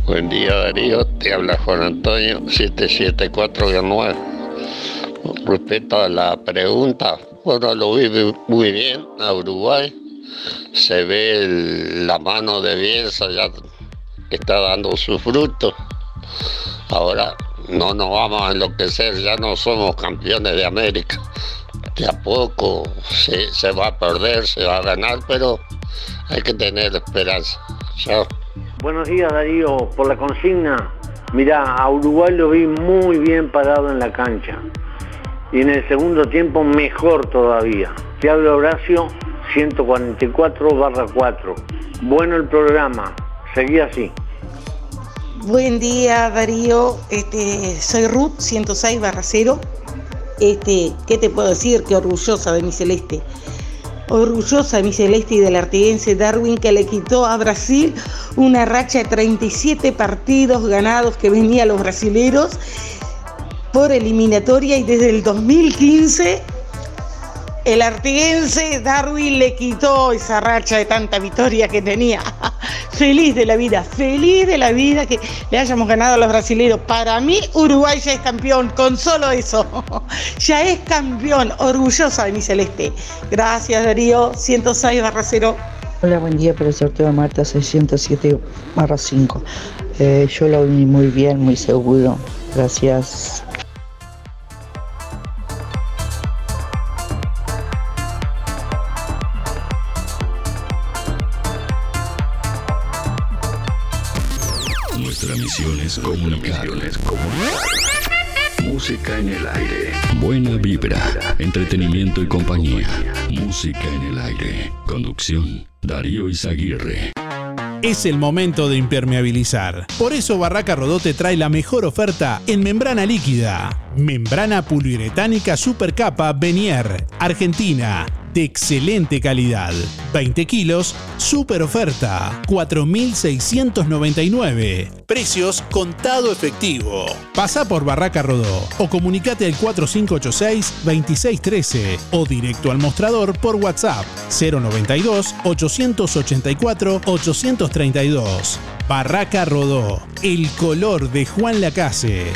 Buen día Darío, te habla Juan Antonio 774-9. Respecto a la pregunta, bueno, lo vive muy bien a Uruguay. Se ve la mano de Bielsa ya está dando su fruto. Ahora no nos vamos a enloquecer, ya no somos campeones de América. De a poco se, se va a perder, se va a ganar, pero hay que tener esperanza. Chao. Buenos días Darío, por la consigna. Mirá, a Uruguay lo vi muy bien parado en la cancha. Y en el segundo tiempo mejor todavía. Te hablo Horacio, 144 barra 4. Bueno el programa, seguí así. Buen día Darío, este, soy Ruth 106 barra 0. Este, ¿qué te puedo decir? Qué orgullosa de mi celeste. Orgullosa de mi celeste y del artiguense Darwin que le quitó a Brasil una racha de 37 partidos ganados que venía los brasileros por eliminatoria y desde el 2015 el artiguense Darwin le quitó esa racha de tanta victoria que tenía. feliz de la vida, feliz de la vida que le hayamos ganado a los brasileños. Para mí Uruguay ya es campeón, con solo eso. ya es campeón, orgullosa de mi celeste. Gracias Darío, 106 barra 0. Hola, buen día para el sorteo de Marta 607 barra 5. Eh, yo lo vi muy bien, muy seguro. Gracias. Misión es comunicar. Música en el aire. Buena vibra, entretenimiento y compañía. Música en el aire. Conducción, Darío Izaguirre. Es el momento de impermeabilizar. Por eso Barraca Rodó te trae la mejor oferta en membrana líquida. Membrana poliuretánica Supercapa Benier, Argentina. De excelente calidad. 20 kilos, super oferta. 4.699. Precios contado efectivo. Pasa por Barraca Rodó o comunicate al 4586-2613 o directo al mostrador por WhatsApp 092-884-832. Barraca Rodó, el color de Juan Lacase.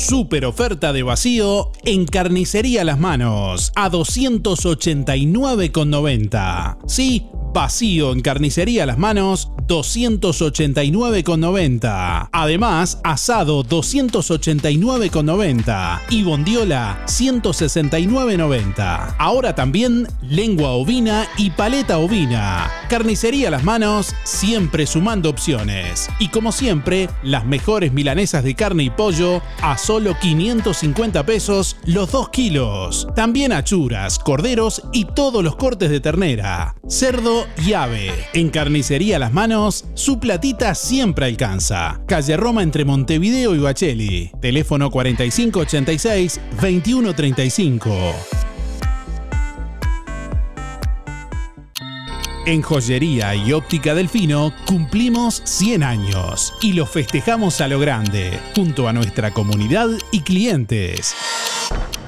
Super oferta de vacío en Carnicería Las Manos a 289,90. Sí, vacío en Carnicería Las Manos 289,90. Además, asado 289,90 y bondiola 169,90. Ahora también lengua ovina y paleta ovina. Carnicería Las Manos siempre sumando opciones. Y como siempre, las mejores milanesas de carne y pollo a solo 550 pesos los 2 kilos. También achuras, corderos y todos los cortes de ternera, cerdo y ave. En Carnicería Las Manos, su platita siempre alcanza. Calle Roma entre Montevideo y Bacheli. Teléfono 4586-2135. En Joyería y Óptica Delfino cumplimos 100 años y los festejamos a lo grande, junto a nuestra comunidad y clientes.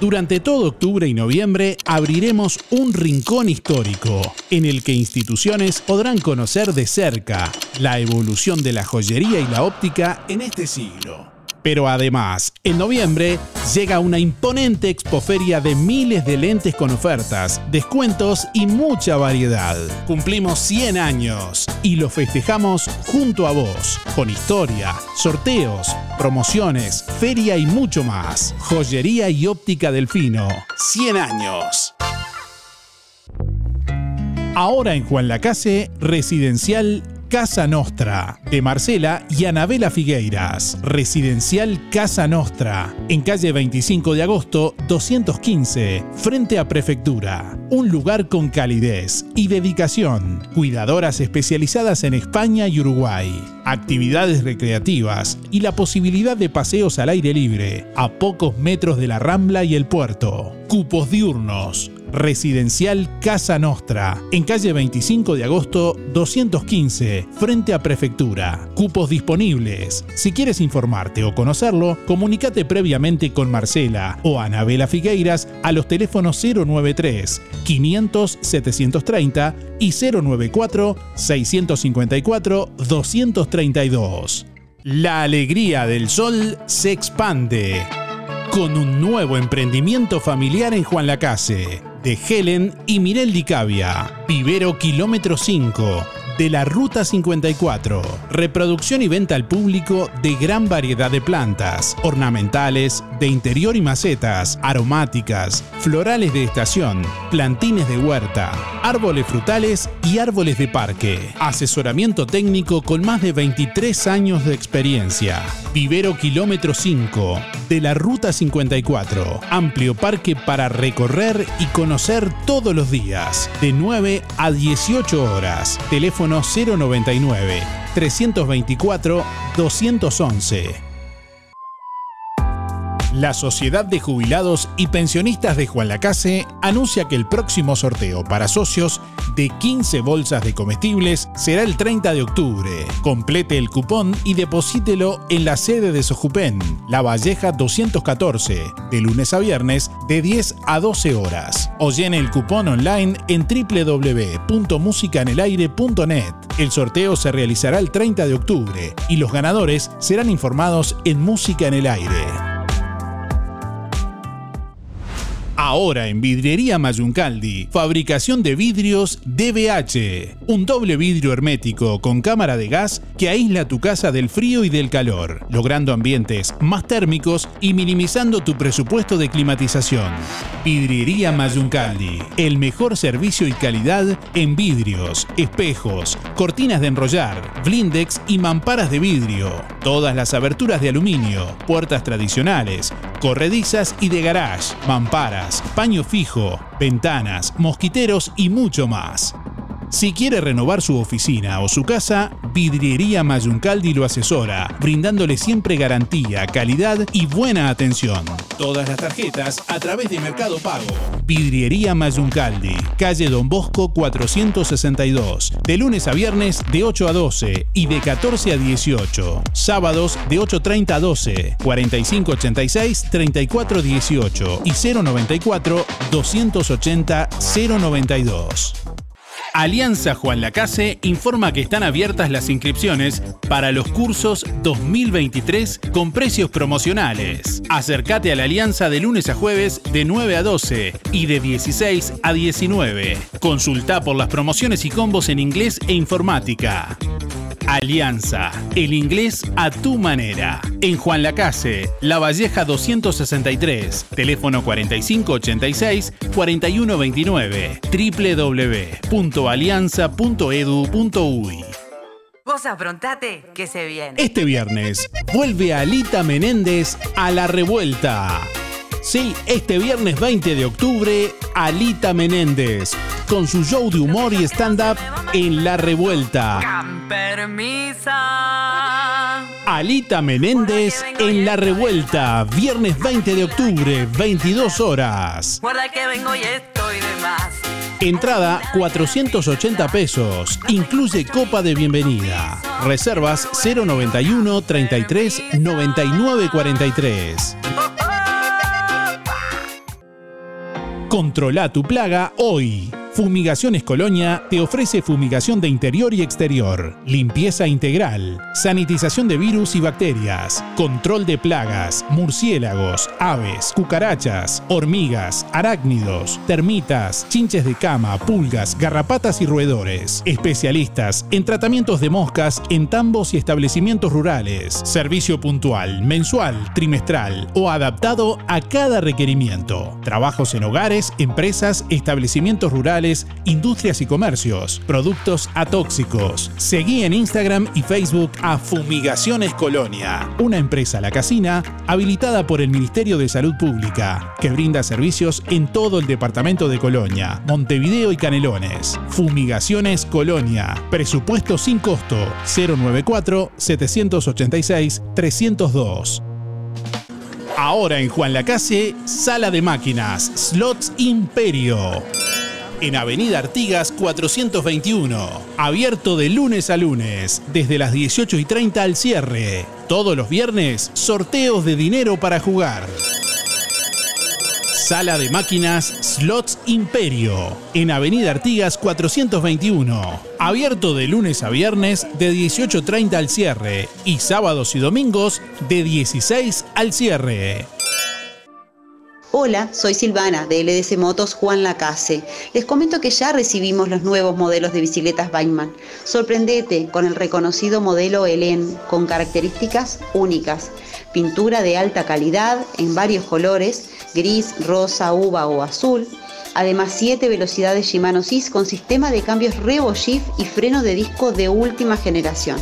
Durante todo octubre y noviembre abriremos un rincón histórico en el que instituciones podrán conocer de cerca la evolución de la joyería y la óptica en este siglo. Pero además, en noviembre llega una imponente expoferia de miles de lentes con ofertas, descuentos y mucha variedad. Cumplimos 100 años y lo festejamos junto a vos, con historia, sorteos, promociones, feria y mucho más. Joyería y óptica Delfino, 100 años. Ahora en Juan Lacase, Residencial Casa Nostra, de Marcela y Anabela Figueiras. Residencial Casa Nostra, en calle 25 de agosto 215, frente a Prefectura. Un lugar con calidez y dedicación. Cuidadoras especializadas en España y Uruguay. Actividades recreativas y la posibilidad de paseos al aire libre, a pocos metros de la Rambla y el puerto. Cupos diurnos. Residencial Casa Nostra, en calle 25 de agosto 215, frente a Prefectura. Cupos disponibles. Si quieres informarte o conocerlo, comunícate previamente con Marcela o Anabela Figueiras a los teléfonos 093 500 730 y 094 654 232. La alegría del sol se expande con un nuevo emprendimiento familiar en Juan Lacase, de Helen y Mirel Dicavia. Vivero Kilómetro 5, de la Ruta 54. Reproducción y venta al público de gran variedad de plantas, ornamentales, de interior y macetas, aromáticas, florales de estación, plantines de huerta, árboles frutales y árboles de parque. Asesoramiento técnico con más de 23 años de experiencia. Vivero Kilómetro 5, de la Ruta 54. Amplio parque para recorrer y conocer todos los días, de 9 a 18 horas. Teléfono 099 324 211. La Sociedad de Jubilados y Pensionistas de Juan Lacase anuncia que el próximo sorteo para socios de 15 bolsas de comestibles será el 30 de octubre. Complete el cupón y deposítelo en la sede de Sojupen, La Valleja 214, de lunes a viernes de 10 a 12 horas. O llene el cupón online en www.musicanelaire.net. El sorteo se realizará el 30 de octubre y los ganadores serán informados en Música en el Aire. Ahora en Vidriería Mayuncaldi, fabricación de vidrios DBH. Un doble vidrio hermético con cámara de gas que aísla tu casa del frío y del calor, logrando ambientes más térmicos y minimizando tu presupuesto de climatización. Vidriería Mayuncaldi, el mejor servicio y calidad en vidrios, espejos, cortinas de enrollar, blindex y mamparas de vidrio. Todas las aberturas de aluminio, puertas tradicionales, corredizas y de garage, mamparas, paño fijo, ventanas, mosquiteros y mucho más. Si quiere renovar su oficina o su casa, Vidriería Mayuncaldi lo asesora, brindándole siempre garantía, calidad y buena atención. Todas las tarjetas a través de Mercado Pago. Vidriería Mayuncaldi, calle Don Bosco 462, de lunes a viernes de 8 a 12 y de 14 a 18. Sábados de 8.30 a 12, 4586 3418 y 094 280 092. Alianza Juan Lacase informa que están abiertas las inscripciones para los cursos 2023 con precios promocionales. Acércate a la Alianza de lunes a jueves de 9 a 12 y de 16 a 19. Consulta por las promociones y combos en inglés e informática. Alianza, el inglés a tu manera. En Juan Lacase, La Valleja 263, teléfono 4586-4129, www.alianza.edu.uy. Vos afrontate que se viene. Este viernes vuelve Alita Menéndez a la revuelta. Sí, este viernes 20 de octubre, Alita Menéndez, con su show de humor y stand-up en La Revuelta. Permisa. Alita Menéndez en La Revuelta, viernes 20 de octubre, 22 horas. Guarda que vengo y estoy de más. Entrada 480 pesos, incluye copa de bienvenida. Reservas 091 33 99 43. Controla tu plaga hoy. Fumigaciones Colonia te ofrece fumigación de interior y exterior, limpieza integral, sanitización de virus y bacterias, control de plagas, murciélagos, aves, cucarachas, hormigas, arácnidos, termitas, chinches de cama, pulgas, garrapatas y roedores. Especialistas en tratamientos de moscas en tambos y establecimientos rurales. Servicio puntual, mensual, trimestral o adaptado a cada requerimiento. Trabajos en hogares, empresas, establecimientos rurales industrias y comercios, productos atóxicos. Seguí en Instagram y Facebook a Fumigaciones Colonia, una empresa la casina habilitada por el Ministerio de Salud Pública, que brinda servicios en todo el departamento de Colonia, Montevideo y Canelones. Fumigaciones Colonia, presupuesto sin costo 094 786 302. Ahora en Juan Lacase, Sala de Máquinas, Slots Imperio. En Avenida Artigas 421. Abierto de lunes a lunes, desde las 18 y 30 al cierre. Todos los viernes, sorteos de dinero para jugar. Sala de Máquinas Slots Imperio, en Avenida Artigas 421. Abierto de lunes a viernes de 18.30 al cierre y sábados y domingos de 16 al cierre. Hola, soy Silvana de LDC Motos Juan Lacase. Les comento que ya recibimos los nuevos modelos de bicicletas Bikeman. Sorprendete con el reconocido modelo Helen con características únicas. Pintura de alta calidad en varios colores, gris, rosa, uva o azul. Además, 7 velocidades Shimano SIS con sistema de cambios Revo Shift y freno de disco de última generación.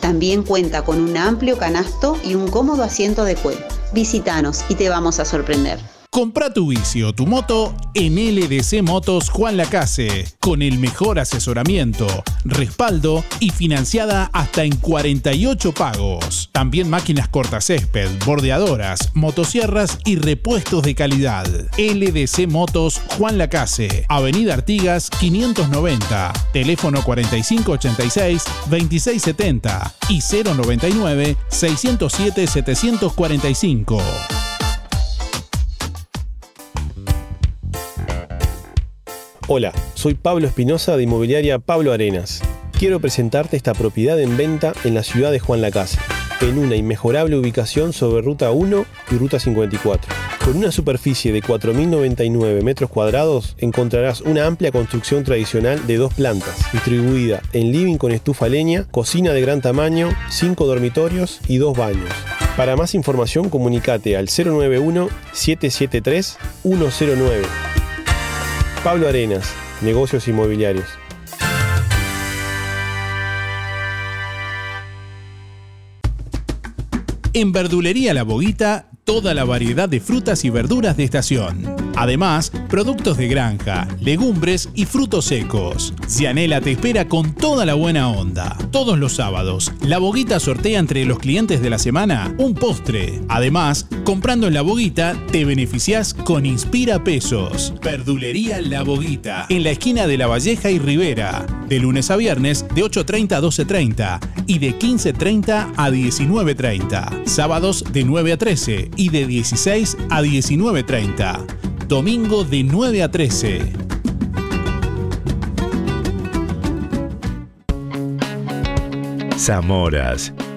También cuenta con un amplio canasto y un cómodo asiento de cuero. Visítanos y te vamos a sorprender. Compra tu bici o tu moto en LDC Motos Juan Lacase, con el mejor asesoramiento, respaldo y financiada hasta en 48 pagos. También máquinas cortacésped, bordeadoras, motosierras y repuestos de calidad. LDC Motos Juan Lacase, Avenida Artigas 590, teléfono 4586-2670 y 099-607-745. Hola, soy Pablo Espinosa de Inmobiliaria Pablo Arenas. Quiero presentarte esta propiedad en venta en la ciudad de Juan Lacase, en una inmejorable ubicación sobre Ruta 1 y Ruta 54. Con una superficie de 4.099 metros cuadrados encontrarás una amplia construcción tradicional de dos plantas, distribuida en living con estufa leña, cocina de gran tamaño, cinco dormitorios y dos baños. Para más información comunicate al 091-773-109. Pablo Arenas, Negocios Inmobiliarios. En Verdulería La Boguita, toda la variedad de frutas y verduras de estación. Además, productos de granja, legumbres y frutos secos. Cianela te espera con toda la buena onda. Todos los sábados, La Boguita sortea entre los clientes de la semana un postre. Además, comprando en La Boguita, te beneficias con Inspira Pesos. Verdulería La Boguita, en la esquina de La Valleja y Rivera. De lunes a viernes, de 8.30 a 12.30 y de 15.30 a 19.30. Sábados de 9 a 13 y de 16 a 19.30. Domingo de 9 a 13. Zamoras.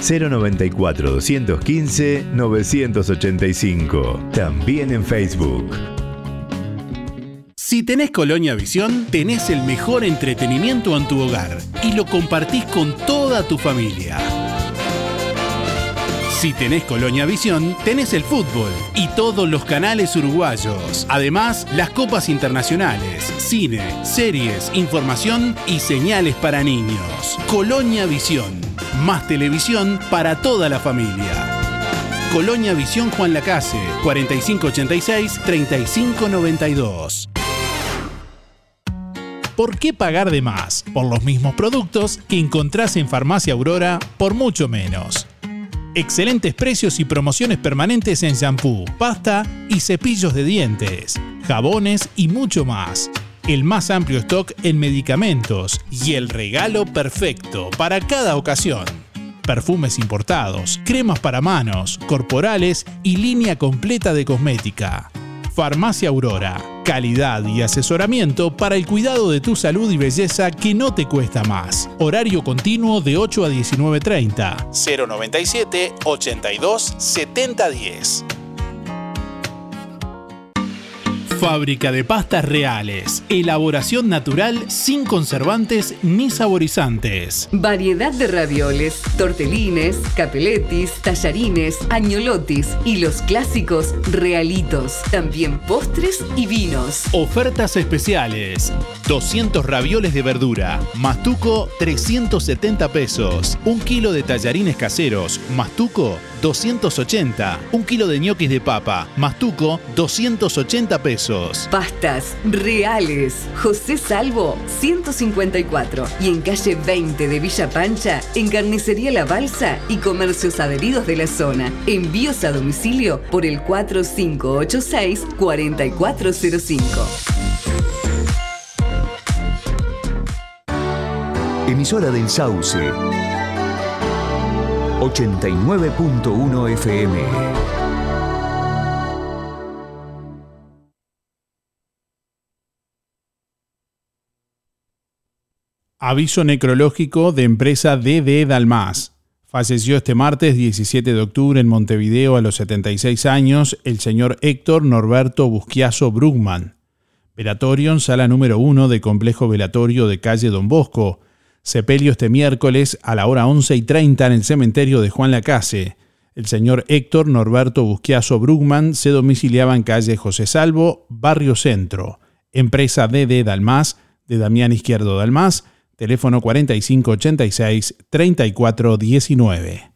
094 215 985. También en Facebook. Si tenés Colonia Visión, tenés el mejor entretenimiento en tu hogar y lo compartís con toda tu familia. Si tenés Colonia Visión, tenés el fútbol y todos los canales uruguayos. Además, las copas internacionales, cine, series, información y señales para niños. Colonia Visión. Más televisión para toda la familia. Colonia Visión Juan Lacase, 4586-3592. ¿Por qué pagar de más por los mismos productos que encontrás en Farmacia Aurora por mucho menos? Excelentes precios y promociones permanentes en shampoo, pasta y cepillos de dientes, jabones y mucho más. El más amplio stock en medicamentos y el regalo perfecto para cada ocasión. Perfumes importados, cremas para manos, corporales y línea completa de cosmética. Farmacia Aurora, Calidad y asesoramiento para el cuidado de tu salud y belleza que no te cuesta más. Horario continuo de 8 a 19.30. 097 82 7010. Fábrica de pastas reales. Elaboración natural sin conservantes ni saborizantes. Variedad de ravioles, tortelines, capeletis, tallarines, añolotis y los clásicos realitos. También postres y vinos. Ofertas especiales. 200 ravioles de verdura. Mastuco 370 pesos. Un kilo de tallarines caseros. Mastuco 280. Un kilo de ñoquis de papa. Mastuco 280 pesos. Pastas reales. José Salvo, 154. Y en calle 20 de Villa Pancha, en Carnicería La Balsa y comercios adheridos de la zona. Envíos a domicilio por el 4586-4405. Emisora del Sauce. 89.1 FM. Aviso necrológico de empresa DD Dalmas. Falleció este martes 17 de octubre en Montevideo a los 76 años el señor Héctor Norberto Busquiazo Brugman. Velatorio en sala número 1 de complejo velatorio de calle Don Bosco. Sepelio este miércoles a la hora 11 y 30 en el cementerio de Juan Lacase. El señor Héctor Norberto Busquiazo Brugman se domiciliaba en calle José Salvo, Barrio Centro. Empresa DD Dalmas, de Damián Izquierdo Dalmas, teléfono 4586-3419.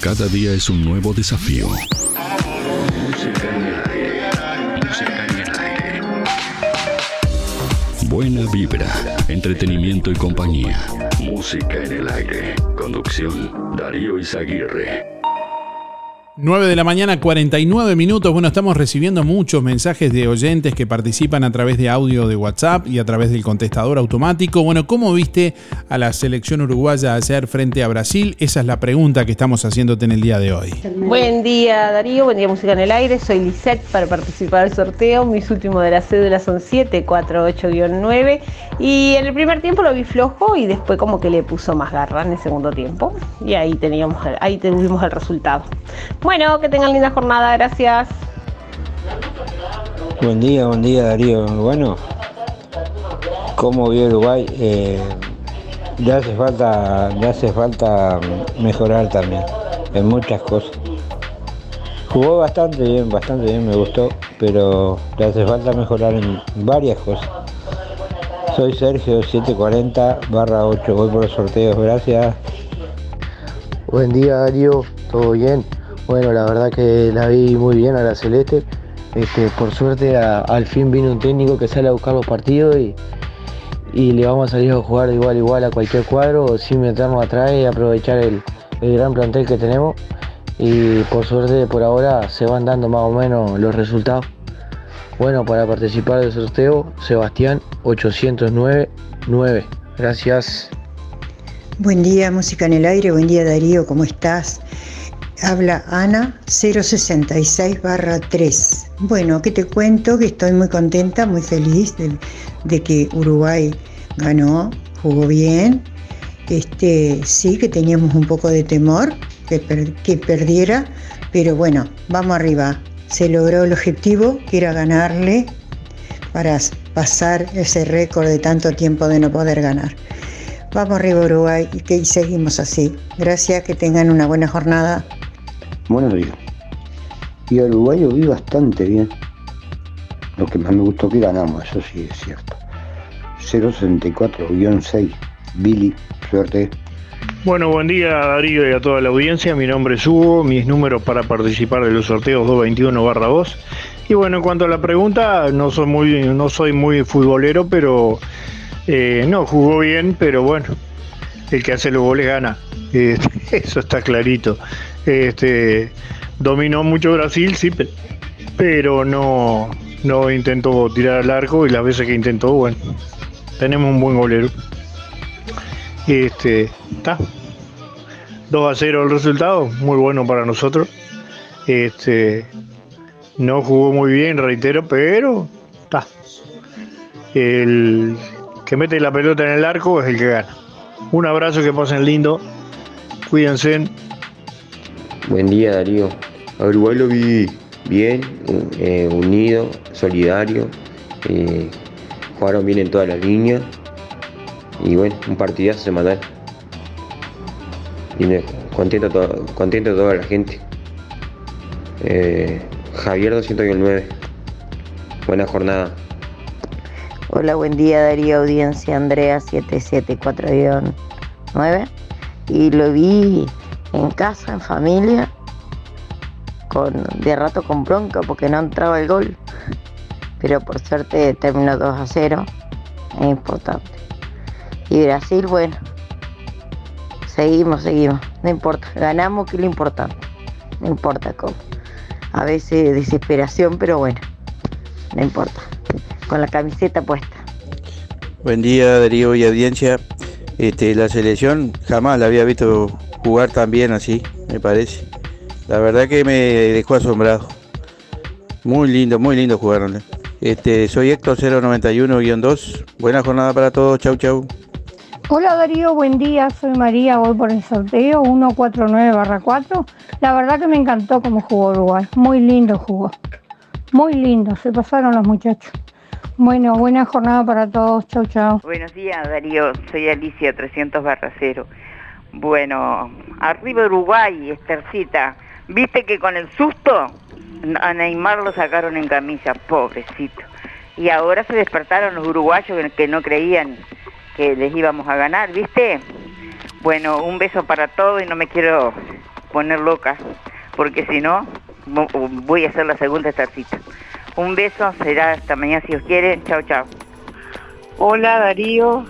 Cada día es un nuevo desafío. Buena vibra, entretenimiento y compañía. Música en el aire. Conducción, Darío Izaguirre. 9 de la mañana, 49 minutos. Bueno, estamos recibiendo muchos mensajes de oyentes que participan a través de audio de WhatsApp y a través del contestador automático. Bueno, ¿cómo viste a la selección uruguaya ayer frente a Brasil? Esa es la pregunta que estamos haciéndote en el día de hoy. Buen día Darío, buen día Música en el Aire, soy Lisette para participar del sorteo, mis últimos de la cédula son 748-9 y en el primer tiempo lo vi flojo y después como que le puso más garra en el segundo tiempo y ahí teníamos, ahí tuvimos el resultado. Que tengan linda jornada, gracias. Buen día, buen día Darío. Bueno, como vio Uruguay, eh, le hace falta, le hace falta mejorar también en muchas cosas. Jugó bastante bien, bastante bien, me gustó, pero le hace falta mejorar en varias cosas. Soy Sergio 740 barra 8, voy por los sorteos, gracias. Buen día Darío, ¿todo bien? Bueno, la verdad que la vi muy bien a la Celeste. Este, por suerte al fin vino un técnico que sale a buscar los partidos y, y le vamos a salir a jugar igual a igual a cualquier cuadro sin meternos atrás y aprovechar el, el gran plantel que tenemos. Y por suerte por ahora se van dando más o menos los resultados. Bueno, para participar del sorteo, Sebastián 809 9. Gracias. Buen día, música en el aire. Buen día, Darío. ¿Cómo estás? Habla Ana 066 3. Bueno, que te cuento que estoy muy contenta, muy feliz de, que Uruguay ganó, jugó bien. Este, sí que teníamos un poco de temor que, que perdiera, pero bueno, vamos arriba. Se logró el objetivo, que era ganarle para pasar ese récord de tanto tiempo de no poder ganar. Vamos arriba Uruguay y que seguimos así. Gracias, que tengan una buena jornada. Buenos días. Y a Uruguay lo vi bastante bien. Lo que más me gustó que ganamos, eso sí es cierto. 064-6. Billy, suerte. Bueno, buen día Darío y a toda la audiencia. Mi nombre es Hugo, mis números para participar de los sorteos 221 2 Y bueno, en cuanto a la pregunta, no soy muy, no soy muy futbolero, pero eh, no, jugó bien, pero bueno, el que hace los goles gana. Eh, eso está clarito. Este, dominó mucho Brasil, sí, pe- pero no, no intentó tirar al arco y las veces que intentó, bueno, tenemos un buen golero. Este, está. 2 a 0 el resultado, muy bueno para nosotros. Este, no jugó muy bien, reitero, pero está. El que mete la pelota en el arco es el que gana. Un abrazo, que pasen lindo. Cuídense. Buen día Darío. A Uruguay lo vi bien, eh, unido, solidario. eh, jugaron bien en todas las líneas. Y bueno, un partidazo se mandaron. Y me- contento, to- contento toda la gente. Eh, Javier 209. Buena jornada. Hola, buen día Darío, audiencia Andrea 774-9 y lo vi en casa, en familia, con de rato con bronca porque no entraba el gol, pero por suerte terminó 2 a 0, es importante. Y Brasil, bueno, seguimos, seguimos, no importa, ganamos que es lo importante, no importa cómo. A veces desesperación, pero bueno, no importa, con la camiseta puesta. Buen día Darío y audiencia. Este, la selección jamás la había visto jugar tan bien así, me parece. La verdad que me dejó asombrado. Muy lindo, muy lindo jugaron. Este, soy Héctor 091-2. Buena jornada para todos. Chau, chau. Hola Darío, buen día, soy María, voy por el sorteo 149-4. La verdad que me encantó cómo jugó Uruguay, muy lindo jugó, muy lindo, se pasaron los muchachos. Bueno, buena jornada para todos, chau chau. Buenos días, Darío. Soy Alicia, 300 barra cero. Bueno, arriba Uruguay, Estercita. ¿Viste que con el susto a Neymar lo sacaron en camilla? Pobrecito. Y ahora se despertaron los uruguayos que- no creían que les íbamos a ganar, ¿viste? Bueno, un beso para todos y no me quiero poner loca, porque si no, vo- voy a hacer la segunda Estercita. Un beso, será hasta mañana si os quieren. Chao, chao. Hola Darío,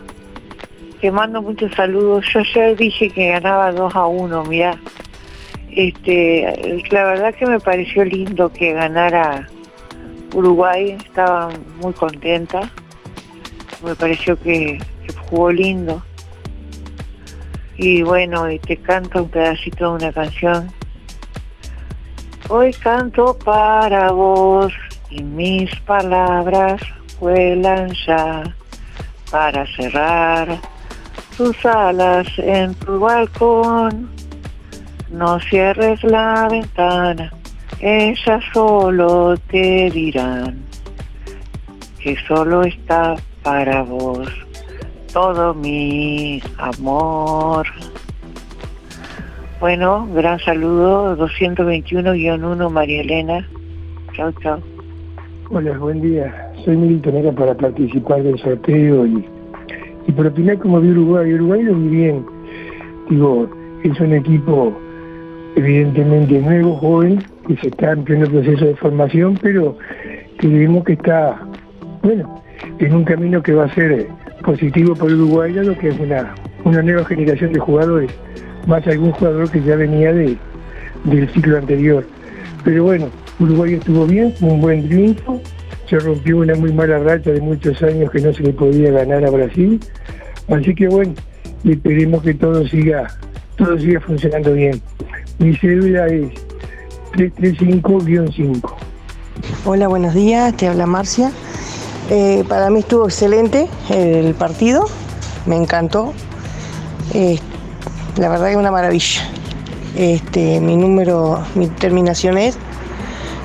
te mando muchos saludos. Yo ayer dije que ganaba 2 a 1, mira. Este, la verdad que me pareció lindo que ganara Uruguay, estaba muy contenta. Me pareció que, que jugó lindo. Y bueno, y te canto un pedacito de una canción. Hoy canto para vos y mis palabras vuelan ya para cerrar tus alas en tu balcón. No cierres la ventana, ellas solo te dirán que solo está para vos todo mi amor. Bueno, gran saludo, 221-1 María Elena. Chao, chao. Hola, buen día. Soy Milton, era para participar del sorteo y, y por opinar como vi Uruguay. Uruguay lo vi bien. Digo, es un equipo evidentemente nuevo, joven, que se está en pleno proceso de formación, pero que vemos que está, bueno, en un camino que va a ser positivo para Uruguay, dado que es una, una nueva generación de jugadores, más algún jugador que ya venía de, del ciclo anterior. Pero bueno, Uruguay estuvo bien, un buen triunfo, se rompió una muy mala racha de muchos años que no se le podía ganar a Brasil, así que bueno, esperemos que todo siga, todo siga funcionando bien. Mi cédula es 335-5. Hola, buenos días, te habla Marcia. Eh, para mí estuvo excelente el partido, me encantó. Eh, la verdad que una maravilla. Este, mi número, mi terminación es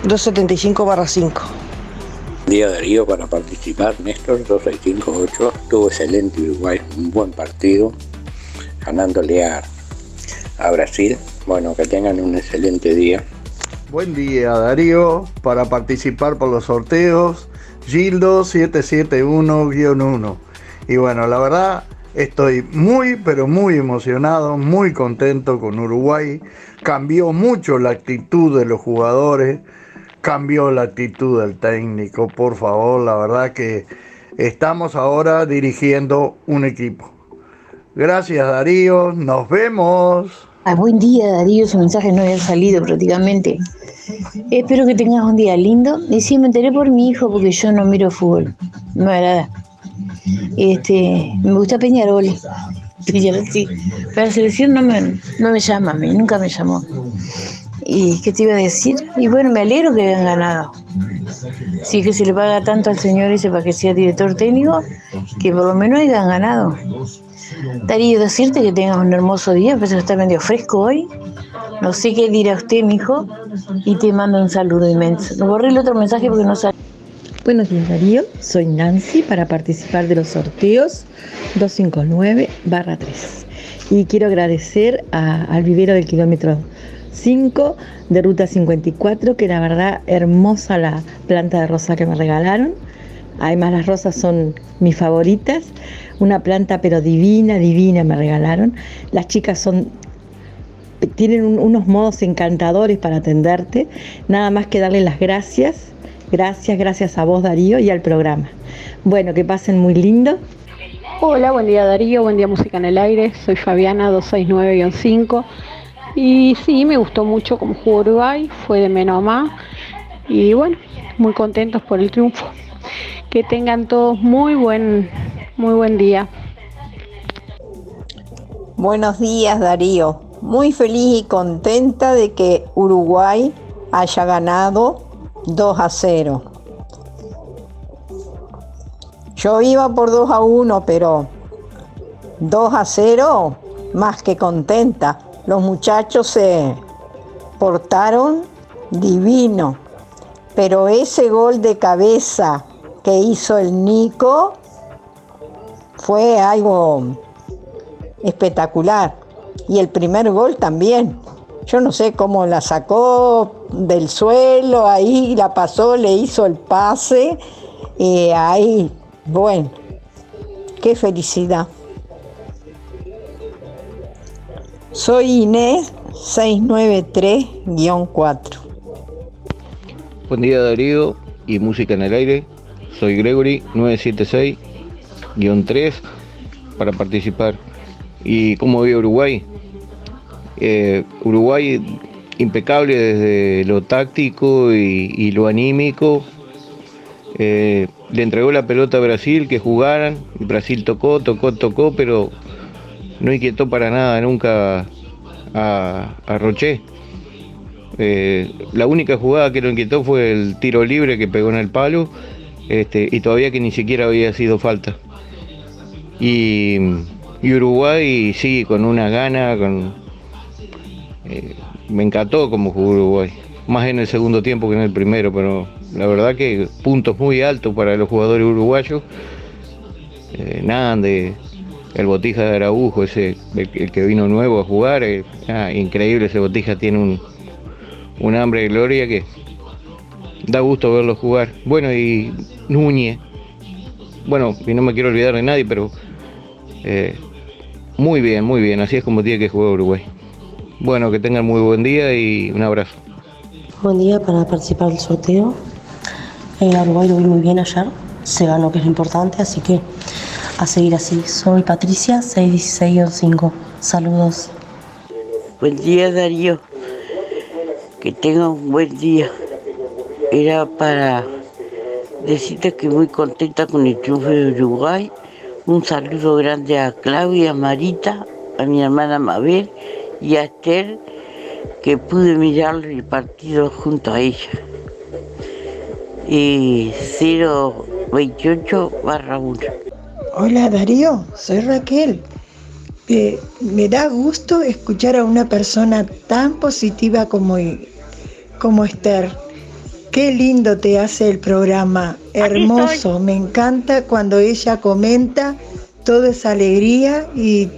275 5. Día Darío para participar, Néstor 2658, estuvo excelente Uruguay, un buen partido, ganándole a, a Brasil. Bueno, que tengan un excelente día. Buen día Darío, para participar por los sorteos, Gildo 771-1. Y bueno, la verdad estoy muy, pero muy emocionado, muy contento con Uruguay. Cambió mucho la actitud de los jugadores, cambió la actitud del técnico, por favor, la verdad que estamos ahora dirigiendo un equipo. Gracias Darío, nos vemos. Ah, buen día Darío, su mensaje no había salido prácticamente. Espero que tengas un día lindo. Y sí, me enteré por mi hijo porque yo no miro fútbol, no me agrada. Este, me gusta Peñarol. Sí. Pero la selección no me, no me llama, a nunca me llamó. ¿Y qué te iba a decir? Y bueno, me alegro que hayan ganado. Es que se le paga tanto al señor ese para que sea director técnico, que por lo menos hayan ganado. Darío, decirte que tengas un hermoso día, pero está medio fresco hoy. No sé qué dirá usted, mijo, y te mando un saludo inmenso. No borré el otro mensaje porque no sale. Buenos días Darío, soy Nancy para participar de los sorteos 259-3. Y quiero agradecer al vivero del kilómetro 5 de Ruta 54, que la verdad hermosa la planta de rosa que me regalaron. Además las rosas son mis favoritas. Una planta pero divina, divina me regalaron. Las chicas son tienen un- unos modos encantadores para atenderte. Nada más que darle las gracias. Gracias, gracias a vos Darío y al programa. Bueno, que pasen muy lindo. Hola, buen día Darío, buen día Música en el Aire, soy Fabiana 269-5 y sí, me gustó mucho cómo jugó Uruguay, fue de menos a más y bueno, muy contentos por el triunfo. Que tengan todos muy buen, muy buen día. Buenos días Darío, muy feliz y contenta de que Uruguay haya ganado 2 a 0. Yo iba por 2 a 1, pero 2 a 0, más que contenta. Los muchachos se portaron divino, pero ese gol de cabeza que hizo el Nico fue algo espectacular. Y el primer gol también. Yo no sé cómo la sacó del suelo, ahí la pasó, le hizo el pase. Y ahí, bueno, qué felicidad. Soy Inés 693-4. Buen día Darío y Música en el Aire. Soy Gregory 976-3 para participar. ¿Y cómo veo Uruguay? Eh, Uruguay impecable desde lo táctico y, lo anímico. Eh, le entregó la pelota a Brasil que jugaran. Brasil tocó, tocó, tocó, pero no inquietó para nada nunca a, a. Eh, la única jugada que lo inquietó fue el tiro libre que pegó en el palo este, y todavía que ni siquiera había sido falta. Y, Uruguay sí, con una gana, con, eh, me encantó como jugó Uruguay, más en el segundo tiempo que en el primero, pero la verdad que puntos muy altos para los jugadores uruguayos. Eh, Nande, el Botija de Araujo, ese, el, que vino nuevo a jugar, eh, ah, increíble, ese Botija tiene un, un hambre de gloria que da gusto verlo jugar. Bueno, y Núñez, bueno, y no me quiero olvidar de nadie, pero eh, muy bien, muy bien, así es como tiene que jugar Uruguay. Bueno, que tengan muy buen día y un abrazo. Buen día para participar del sorteo. Eh, Uruguay lo vi muy bien ayer, se ganó que es importante, así que a seguir así. Soy Patricia, 616-5. Saludos. Buen día Darío, que tenga un buen día. Era para decirte que muy contenta con el triunfo de Uruguay. Un saludo grande a Claudia, a Marita, a mi hermana Mabel y a Esther, que pude mirar el partido junto a ella. Y 028 barra 1. Hola Darío, soy Raquel. Eh, me da gusto escuchar a una persona tan positiva como, como Esther. Qué lindo te hace el programa, hermoso. Me encanta cuando ella comenta toda esa alegría y,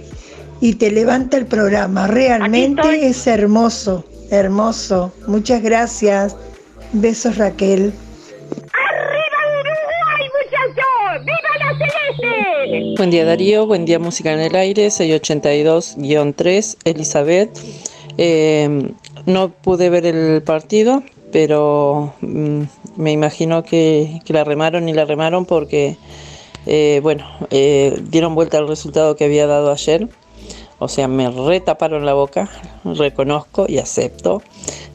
y te levanta el programa. Realmente es hermoso, hermoso. Muchas gracias. Besos Raquel. Buen día Darío, buen día Música en el Aire, 682-3, Elizabeth. Eh, no pude ver el partido, pero mm, me imagino que, que la remaron y la remaron porque, eh, bueno, eh, dieron vuelta al resultado que había dado ayer. O sea, me retaparon la boca, reconozco y acepto.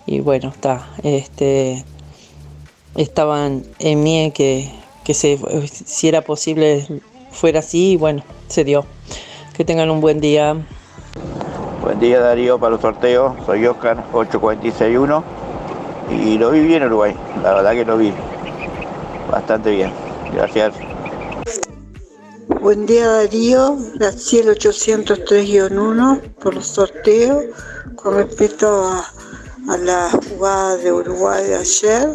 Y bueno, está. Este, estaban en mí que, que se, si era posible fuera así y bueno, se dio. Que tengan un buen día. Buen día Darío para los sorteos, soy Oscar 8461 y lo vi bien Uruguay, la verdad que lo vi bastante bien, gracias. Buen día Darío, Graciel 803-1 por los sorteos. Con respecto a, a la jugada de Uruguay de ayer,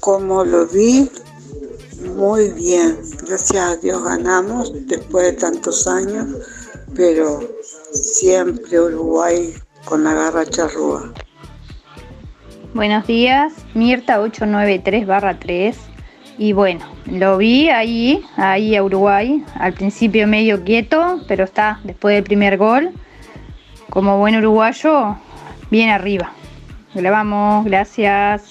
como lo vi, muy bien. Gracias a Dios ganamos después de tantos años, pero siempre Uruguay con la garra charrúa. Buenos días, Mirta 893 3. Y bueno, lo vi ahí, ahí a Uruguay, al principio medio quieto, pero está después del primer gol. Como buen uruguayo, bien arriba. Grabamos, gracias.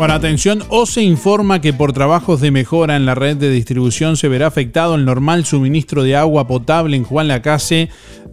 Bueno, atención, o se informa que por trabajos de mejora en la red de distribución se verá afectado el normal suministro de agua potable en Juan Lacase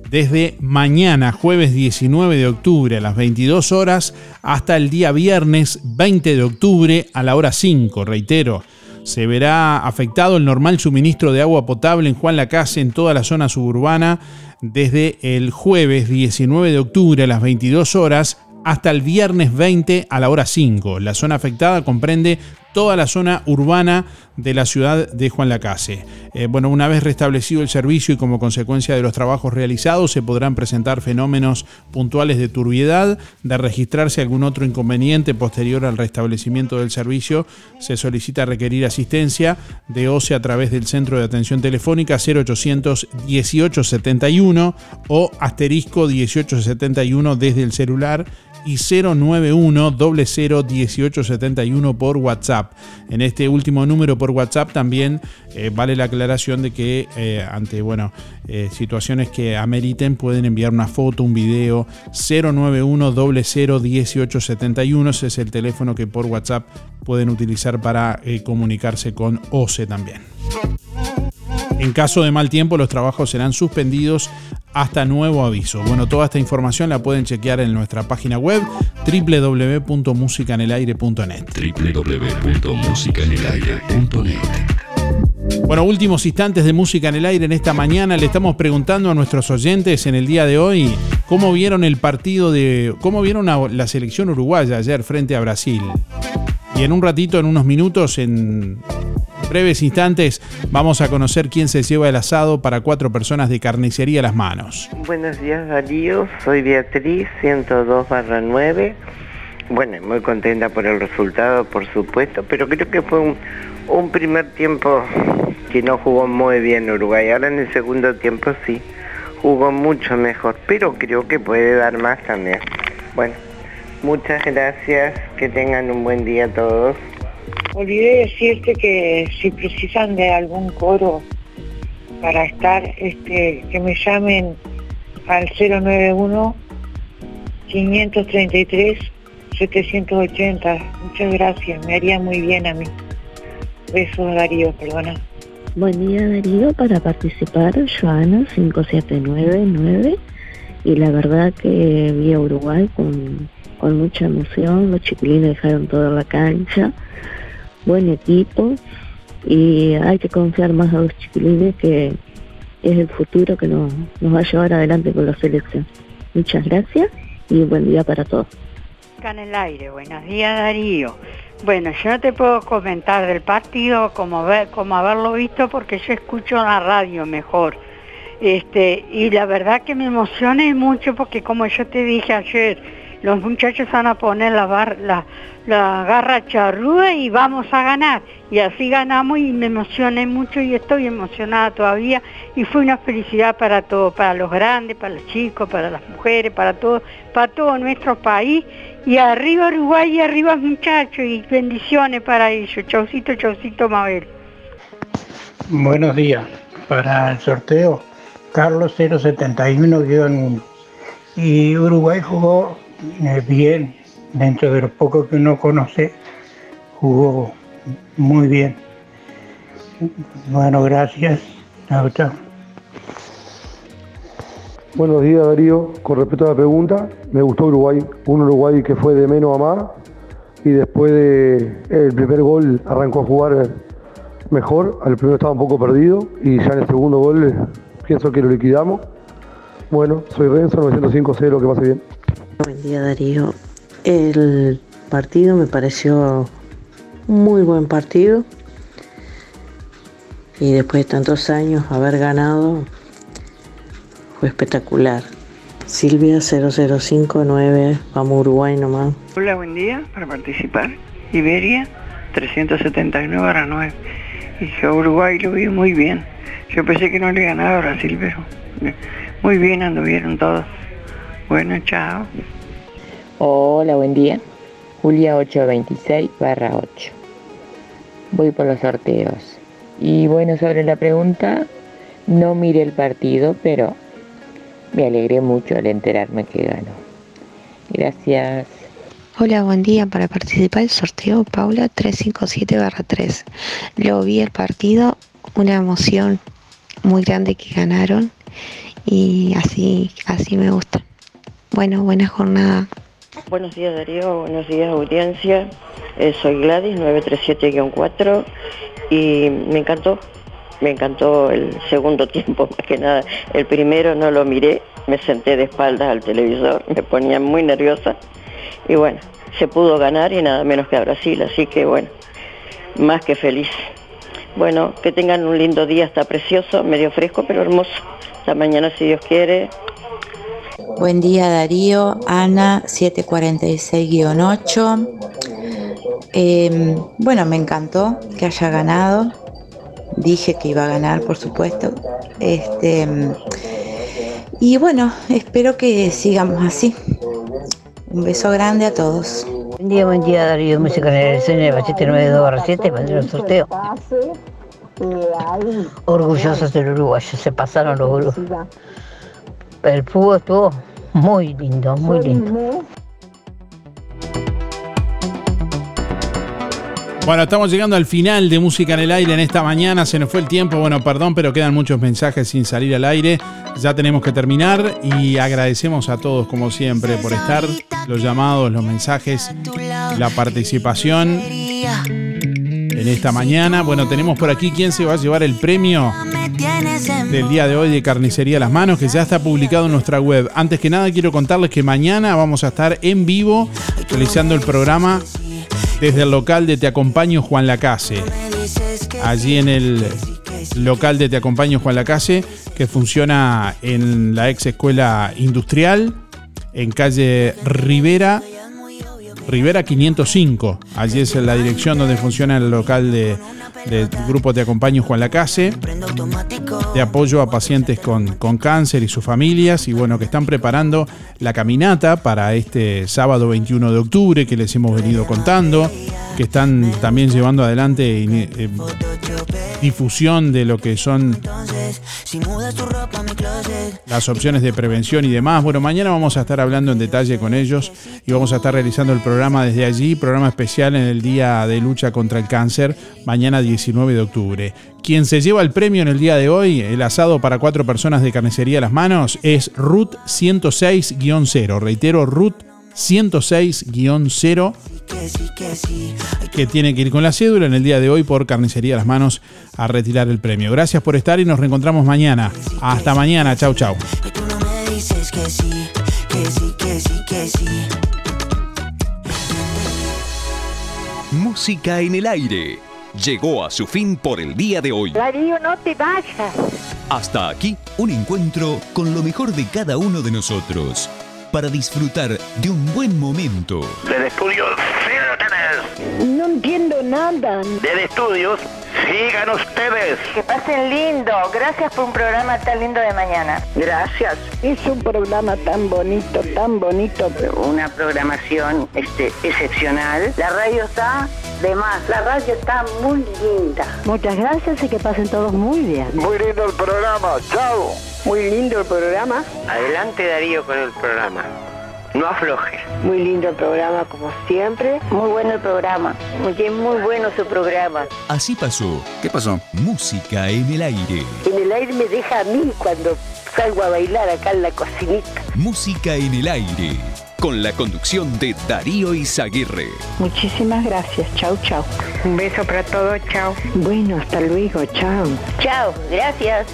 desde mañana, jueves 19 de octubre a las 22 horas, hasta el día viernes 20 de octubre a la hora 5, reitero. Se verá afectado el normal suministro de agua potable en Juan Lacase en toda la zona suburbana desde el jueves 19 de octubre a las 22 horas hasta el viernes 20 a la hora 5. La zona afectada comprende toda la zona urbana de la ciudad de Juan Lacase. Eh, bueno, una vez restablecido el servicio y como consecuencia de los trabajos realizados, se podrán presentar fenómenos puntuales de turbiedad. De registrarse algún otro inconveniente posterior al restablecimiento del servicio, se solicita requerir asistencia de OCE a través del Centro de Atención Telefónica 0800 1871 o asterisco 1871 desde el celular y 091 00 1871 por WhatsApp. En este último número por WhatsApp también eh, vale la aclaración de que eh, ante bueno, eh, situaciones que ameriten pueden enviar una foto, un video 091 00 1871. Ese es el teléfono que por WhatsApp pueden utilizar para comunicarse con OCE también. En caso de mal tiempo, los trabajos serán suspendidos hasta nuevo aviso. Bueno, toda esta información la pueden chequear en nuestra página web www.musicanelaire.net. www.musicanelaire.net. Bueno, últimos instantes de música en el aire en esta mañana. Le estamos preguntando a nuestros oyentes en el día de hoy cómo vieron el partido de. cómo vieron la selección uruguaya ayer frente a Brasil. Y en un ratito, en unos minutos, en breves instantes vamos a conocer quién se lleva el asado para cuatro personas de carnicería las manos. Buenos días Darío, soy Beatriz, 102 barra 9. Bueno, muy contenta por el resultado, por supuesto, pero creo que fue un, primer tiempo que no jugó muy bien Uruguay. Ahora en el segundo tiempo sí, jugó mucho mejor, pero creo que puede dar más también. Bueno, muchas gracias, que tengan un buen día todos. Olvidé decirte que si precisan de algún coro para estar, este, que me llamen al 091 533 780. Muchas gracias, me haría muy bien a mí. Besos Darío, perdona. Buen día Darío, para participar Joana 5799 y la verdad que vi a Uruguay con, con mucha emoción, los chiquilines dejaron toda la cancha, buen equipo y hay que confiar más a los chiquilines que es el futuro que nos, nos va a llevar adelante con la selección. Muchas gracias y buen día para todos. En el aire, buenos días Darío. Bueno, yo no te puedo comentar del partido como ver, como haberlo visto porque yo escucho la radio mejor. Este, y la verdad que me emocioné mucho porque como yo te dije ayer, los muchachos van a poner la, la, la garra charrúa y vamos a ganar. Y así ganamos y me emocioné mucho y estoy emocionada todavía. Y fue una felicidad para todos, para los grandes, para los chicos, para las mujeres, para todo, para todo nuestro país. Y arriba Uruguay y arriba muchachos y bendiciones para ellos. Chaucito, chaucito Mabel. Buenos días. Para el sorteo, Carlos 071 y Uruguay jugó eh, bien, dentro de lo poco que uno conoce, jugó muy bien. Bueno, gracias. Chao. Buenos días Darío, con respecto a la pregunta, me gustó Uruguay, un Uruguay que fue de menos a más y después de el primer gol arrancó a jugar mejor, al primero estaba un poco perdido y ya en el segundo gol pienso que lo liquidamos. Bueno, soy Renzo, 905-0, que pase bien. Buen día Darío. El partido me pareció muy buen partido y después de tantos años haber ganado fue espectacular. Silvia 0059, vamos Uruguay nomás. Hola, buen día para participar. Iberia 379 a 9. Y yo Uruguay lo vi muy bien. Yo pensé que no le ganaba a Brasil, pero muy bien anduvieron todos. Bueno, chao. Hola, buen día. Julia 826 barra 8. Voy por los sorteos. Y bueno, sobre la pregunta, no miré el partido, pero me alegré mucho al enterarme que ganó. Gracias. Hola, buen día. Para participar del sorteo, Paula 357-3. Lo vi el partido, una emoción muy grande que ganaron y así, así me gusta. Bueno, buena jornada. Buenos días Darío, buenos días audiencia. Eh, soy Gladys 937-4 y me encantó, me encantó el segundo tiempo más que nada. El primero no lo miré, me senté de espaldas al televisor, me ponía muy nerviosa y bueno, se pudo ganar y nada menos que a Brasil, así que bueno, más que feliz. Bueno, que tengan un lindo día, está precioso, medio fresco pero hermoso. Hasta mañana si Dios quiere. Buen día Darío, Ana 746-8. Eh, bueno, me encantó que haya ganado. Dije que iba a ganar, por supuesto. Este, y bueno, espero que sigamos así. Un beso grande a todos. Buen día, buen día Darío, música en el escenario 792 7 para el sorteo. Orgullosos del Uruguay, se pasaron los uruguayos. El fútbol estuvo muy lindo, muy lindo. Bueno, estamos llegando al final de Música en el Aire en esta mañana. Se nos fue el tiempo. Bueno, perdón, pero quedan muchos mensajes sin salir al aire. Ya tenemos que terminar y agradecemos a todos, como siempre, por estar. Los llamados, los mensajes, la participación en esta mañana. Bueno, tenemos por aquí quién se va a llevar el premio del día de hoy de Carnicería Las Manos, que ya está publicado en nuestra web. Antes que nada, quiero contarles que mañana vamos a estar en vivo realizando el programa desde el local de Te Acompaño Juan Lacase. Allí en el local de Te Acompaño Juan Lacase, que funciona en la ex escuela industrial, en calle Rivera, Rivera 505. Allí es la dirección donde funciona el local de, grupo Te Acompaño Juan Lacase, de apoyo a pacientes con, con cáncer y sus familias, y bueno, que están preparando la caminata para este sábado 21 de octubre que les hemos venido contando, que están también llevando adelante eh, difusión de lo que son las opciones de prevención y demás. Bueno, mañana vamos a estar hablando en detalle con ellos y vamos a estar realizando el programa desde allí, programa especial en el Día de Lucha contra el Cáncer, mañana 19 de octubre. Quien se lleva el premio en el día de hoy, el asado para cuatro personas de carnicería a las manos, es Ruth 106-0. Reitero, Ruth 106-0 que tiene que ir con la cédula en el día de hoy por Carnicería a las Manos a retirar el premio. Gracias por estar y nos reencontramos mañana. Hasta mañana. Chau, chau. Música en el aire. Llegó a su fin por el día de hoy. Darío, no te vayas. Hasta aquí un encuentro con lo mejor de cada uno de nosotros para disfrutar de un buen momento. Del estudio No entiendo nada. Del estudios, sigan ustedes. Que pasen lindo. Gracias por un programa tan lindo de mañana. Gracias. Es un programa tan bonito, tan bonito. Una programación este, excepcional. La radio está de más. La radio está muy linda. Muchas gracias y que pasen todos muy bien. Muy lindo el programa. Chao. Muy lindo el programa. Adelante Darío con el programa. No afloje. Muy lindo el programa como siempre. Muy bueno el programa. Muy, muy bueno su programa. Así pasó. ¿Qué pasó? Música en el aire. En el aire me deja a mí cuando salgo a bailar acá en la cocinita. Música en el aire. Con la conducción de Darío Izaguirre. Muchísimas gracias. Chau, chau. Un beso para todos, chao. Bueno, hasta luego. Chao. Chao, gracias.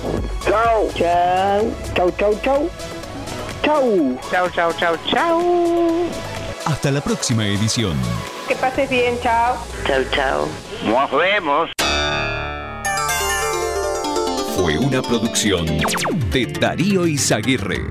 Chao. Chao. Chau, chau, chau. Chau. Chau, chau, chau, chau. Hasta la próxima edición. Que pases bien. Chao. Chau, chau. Nos vemos. Fue una producción de Darío Izaguirre.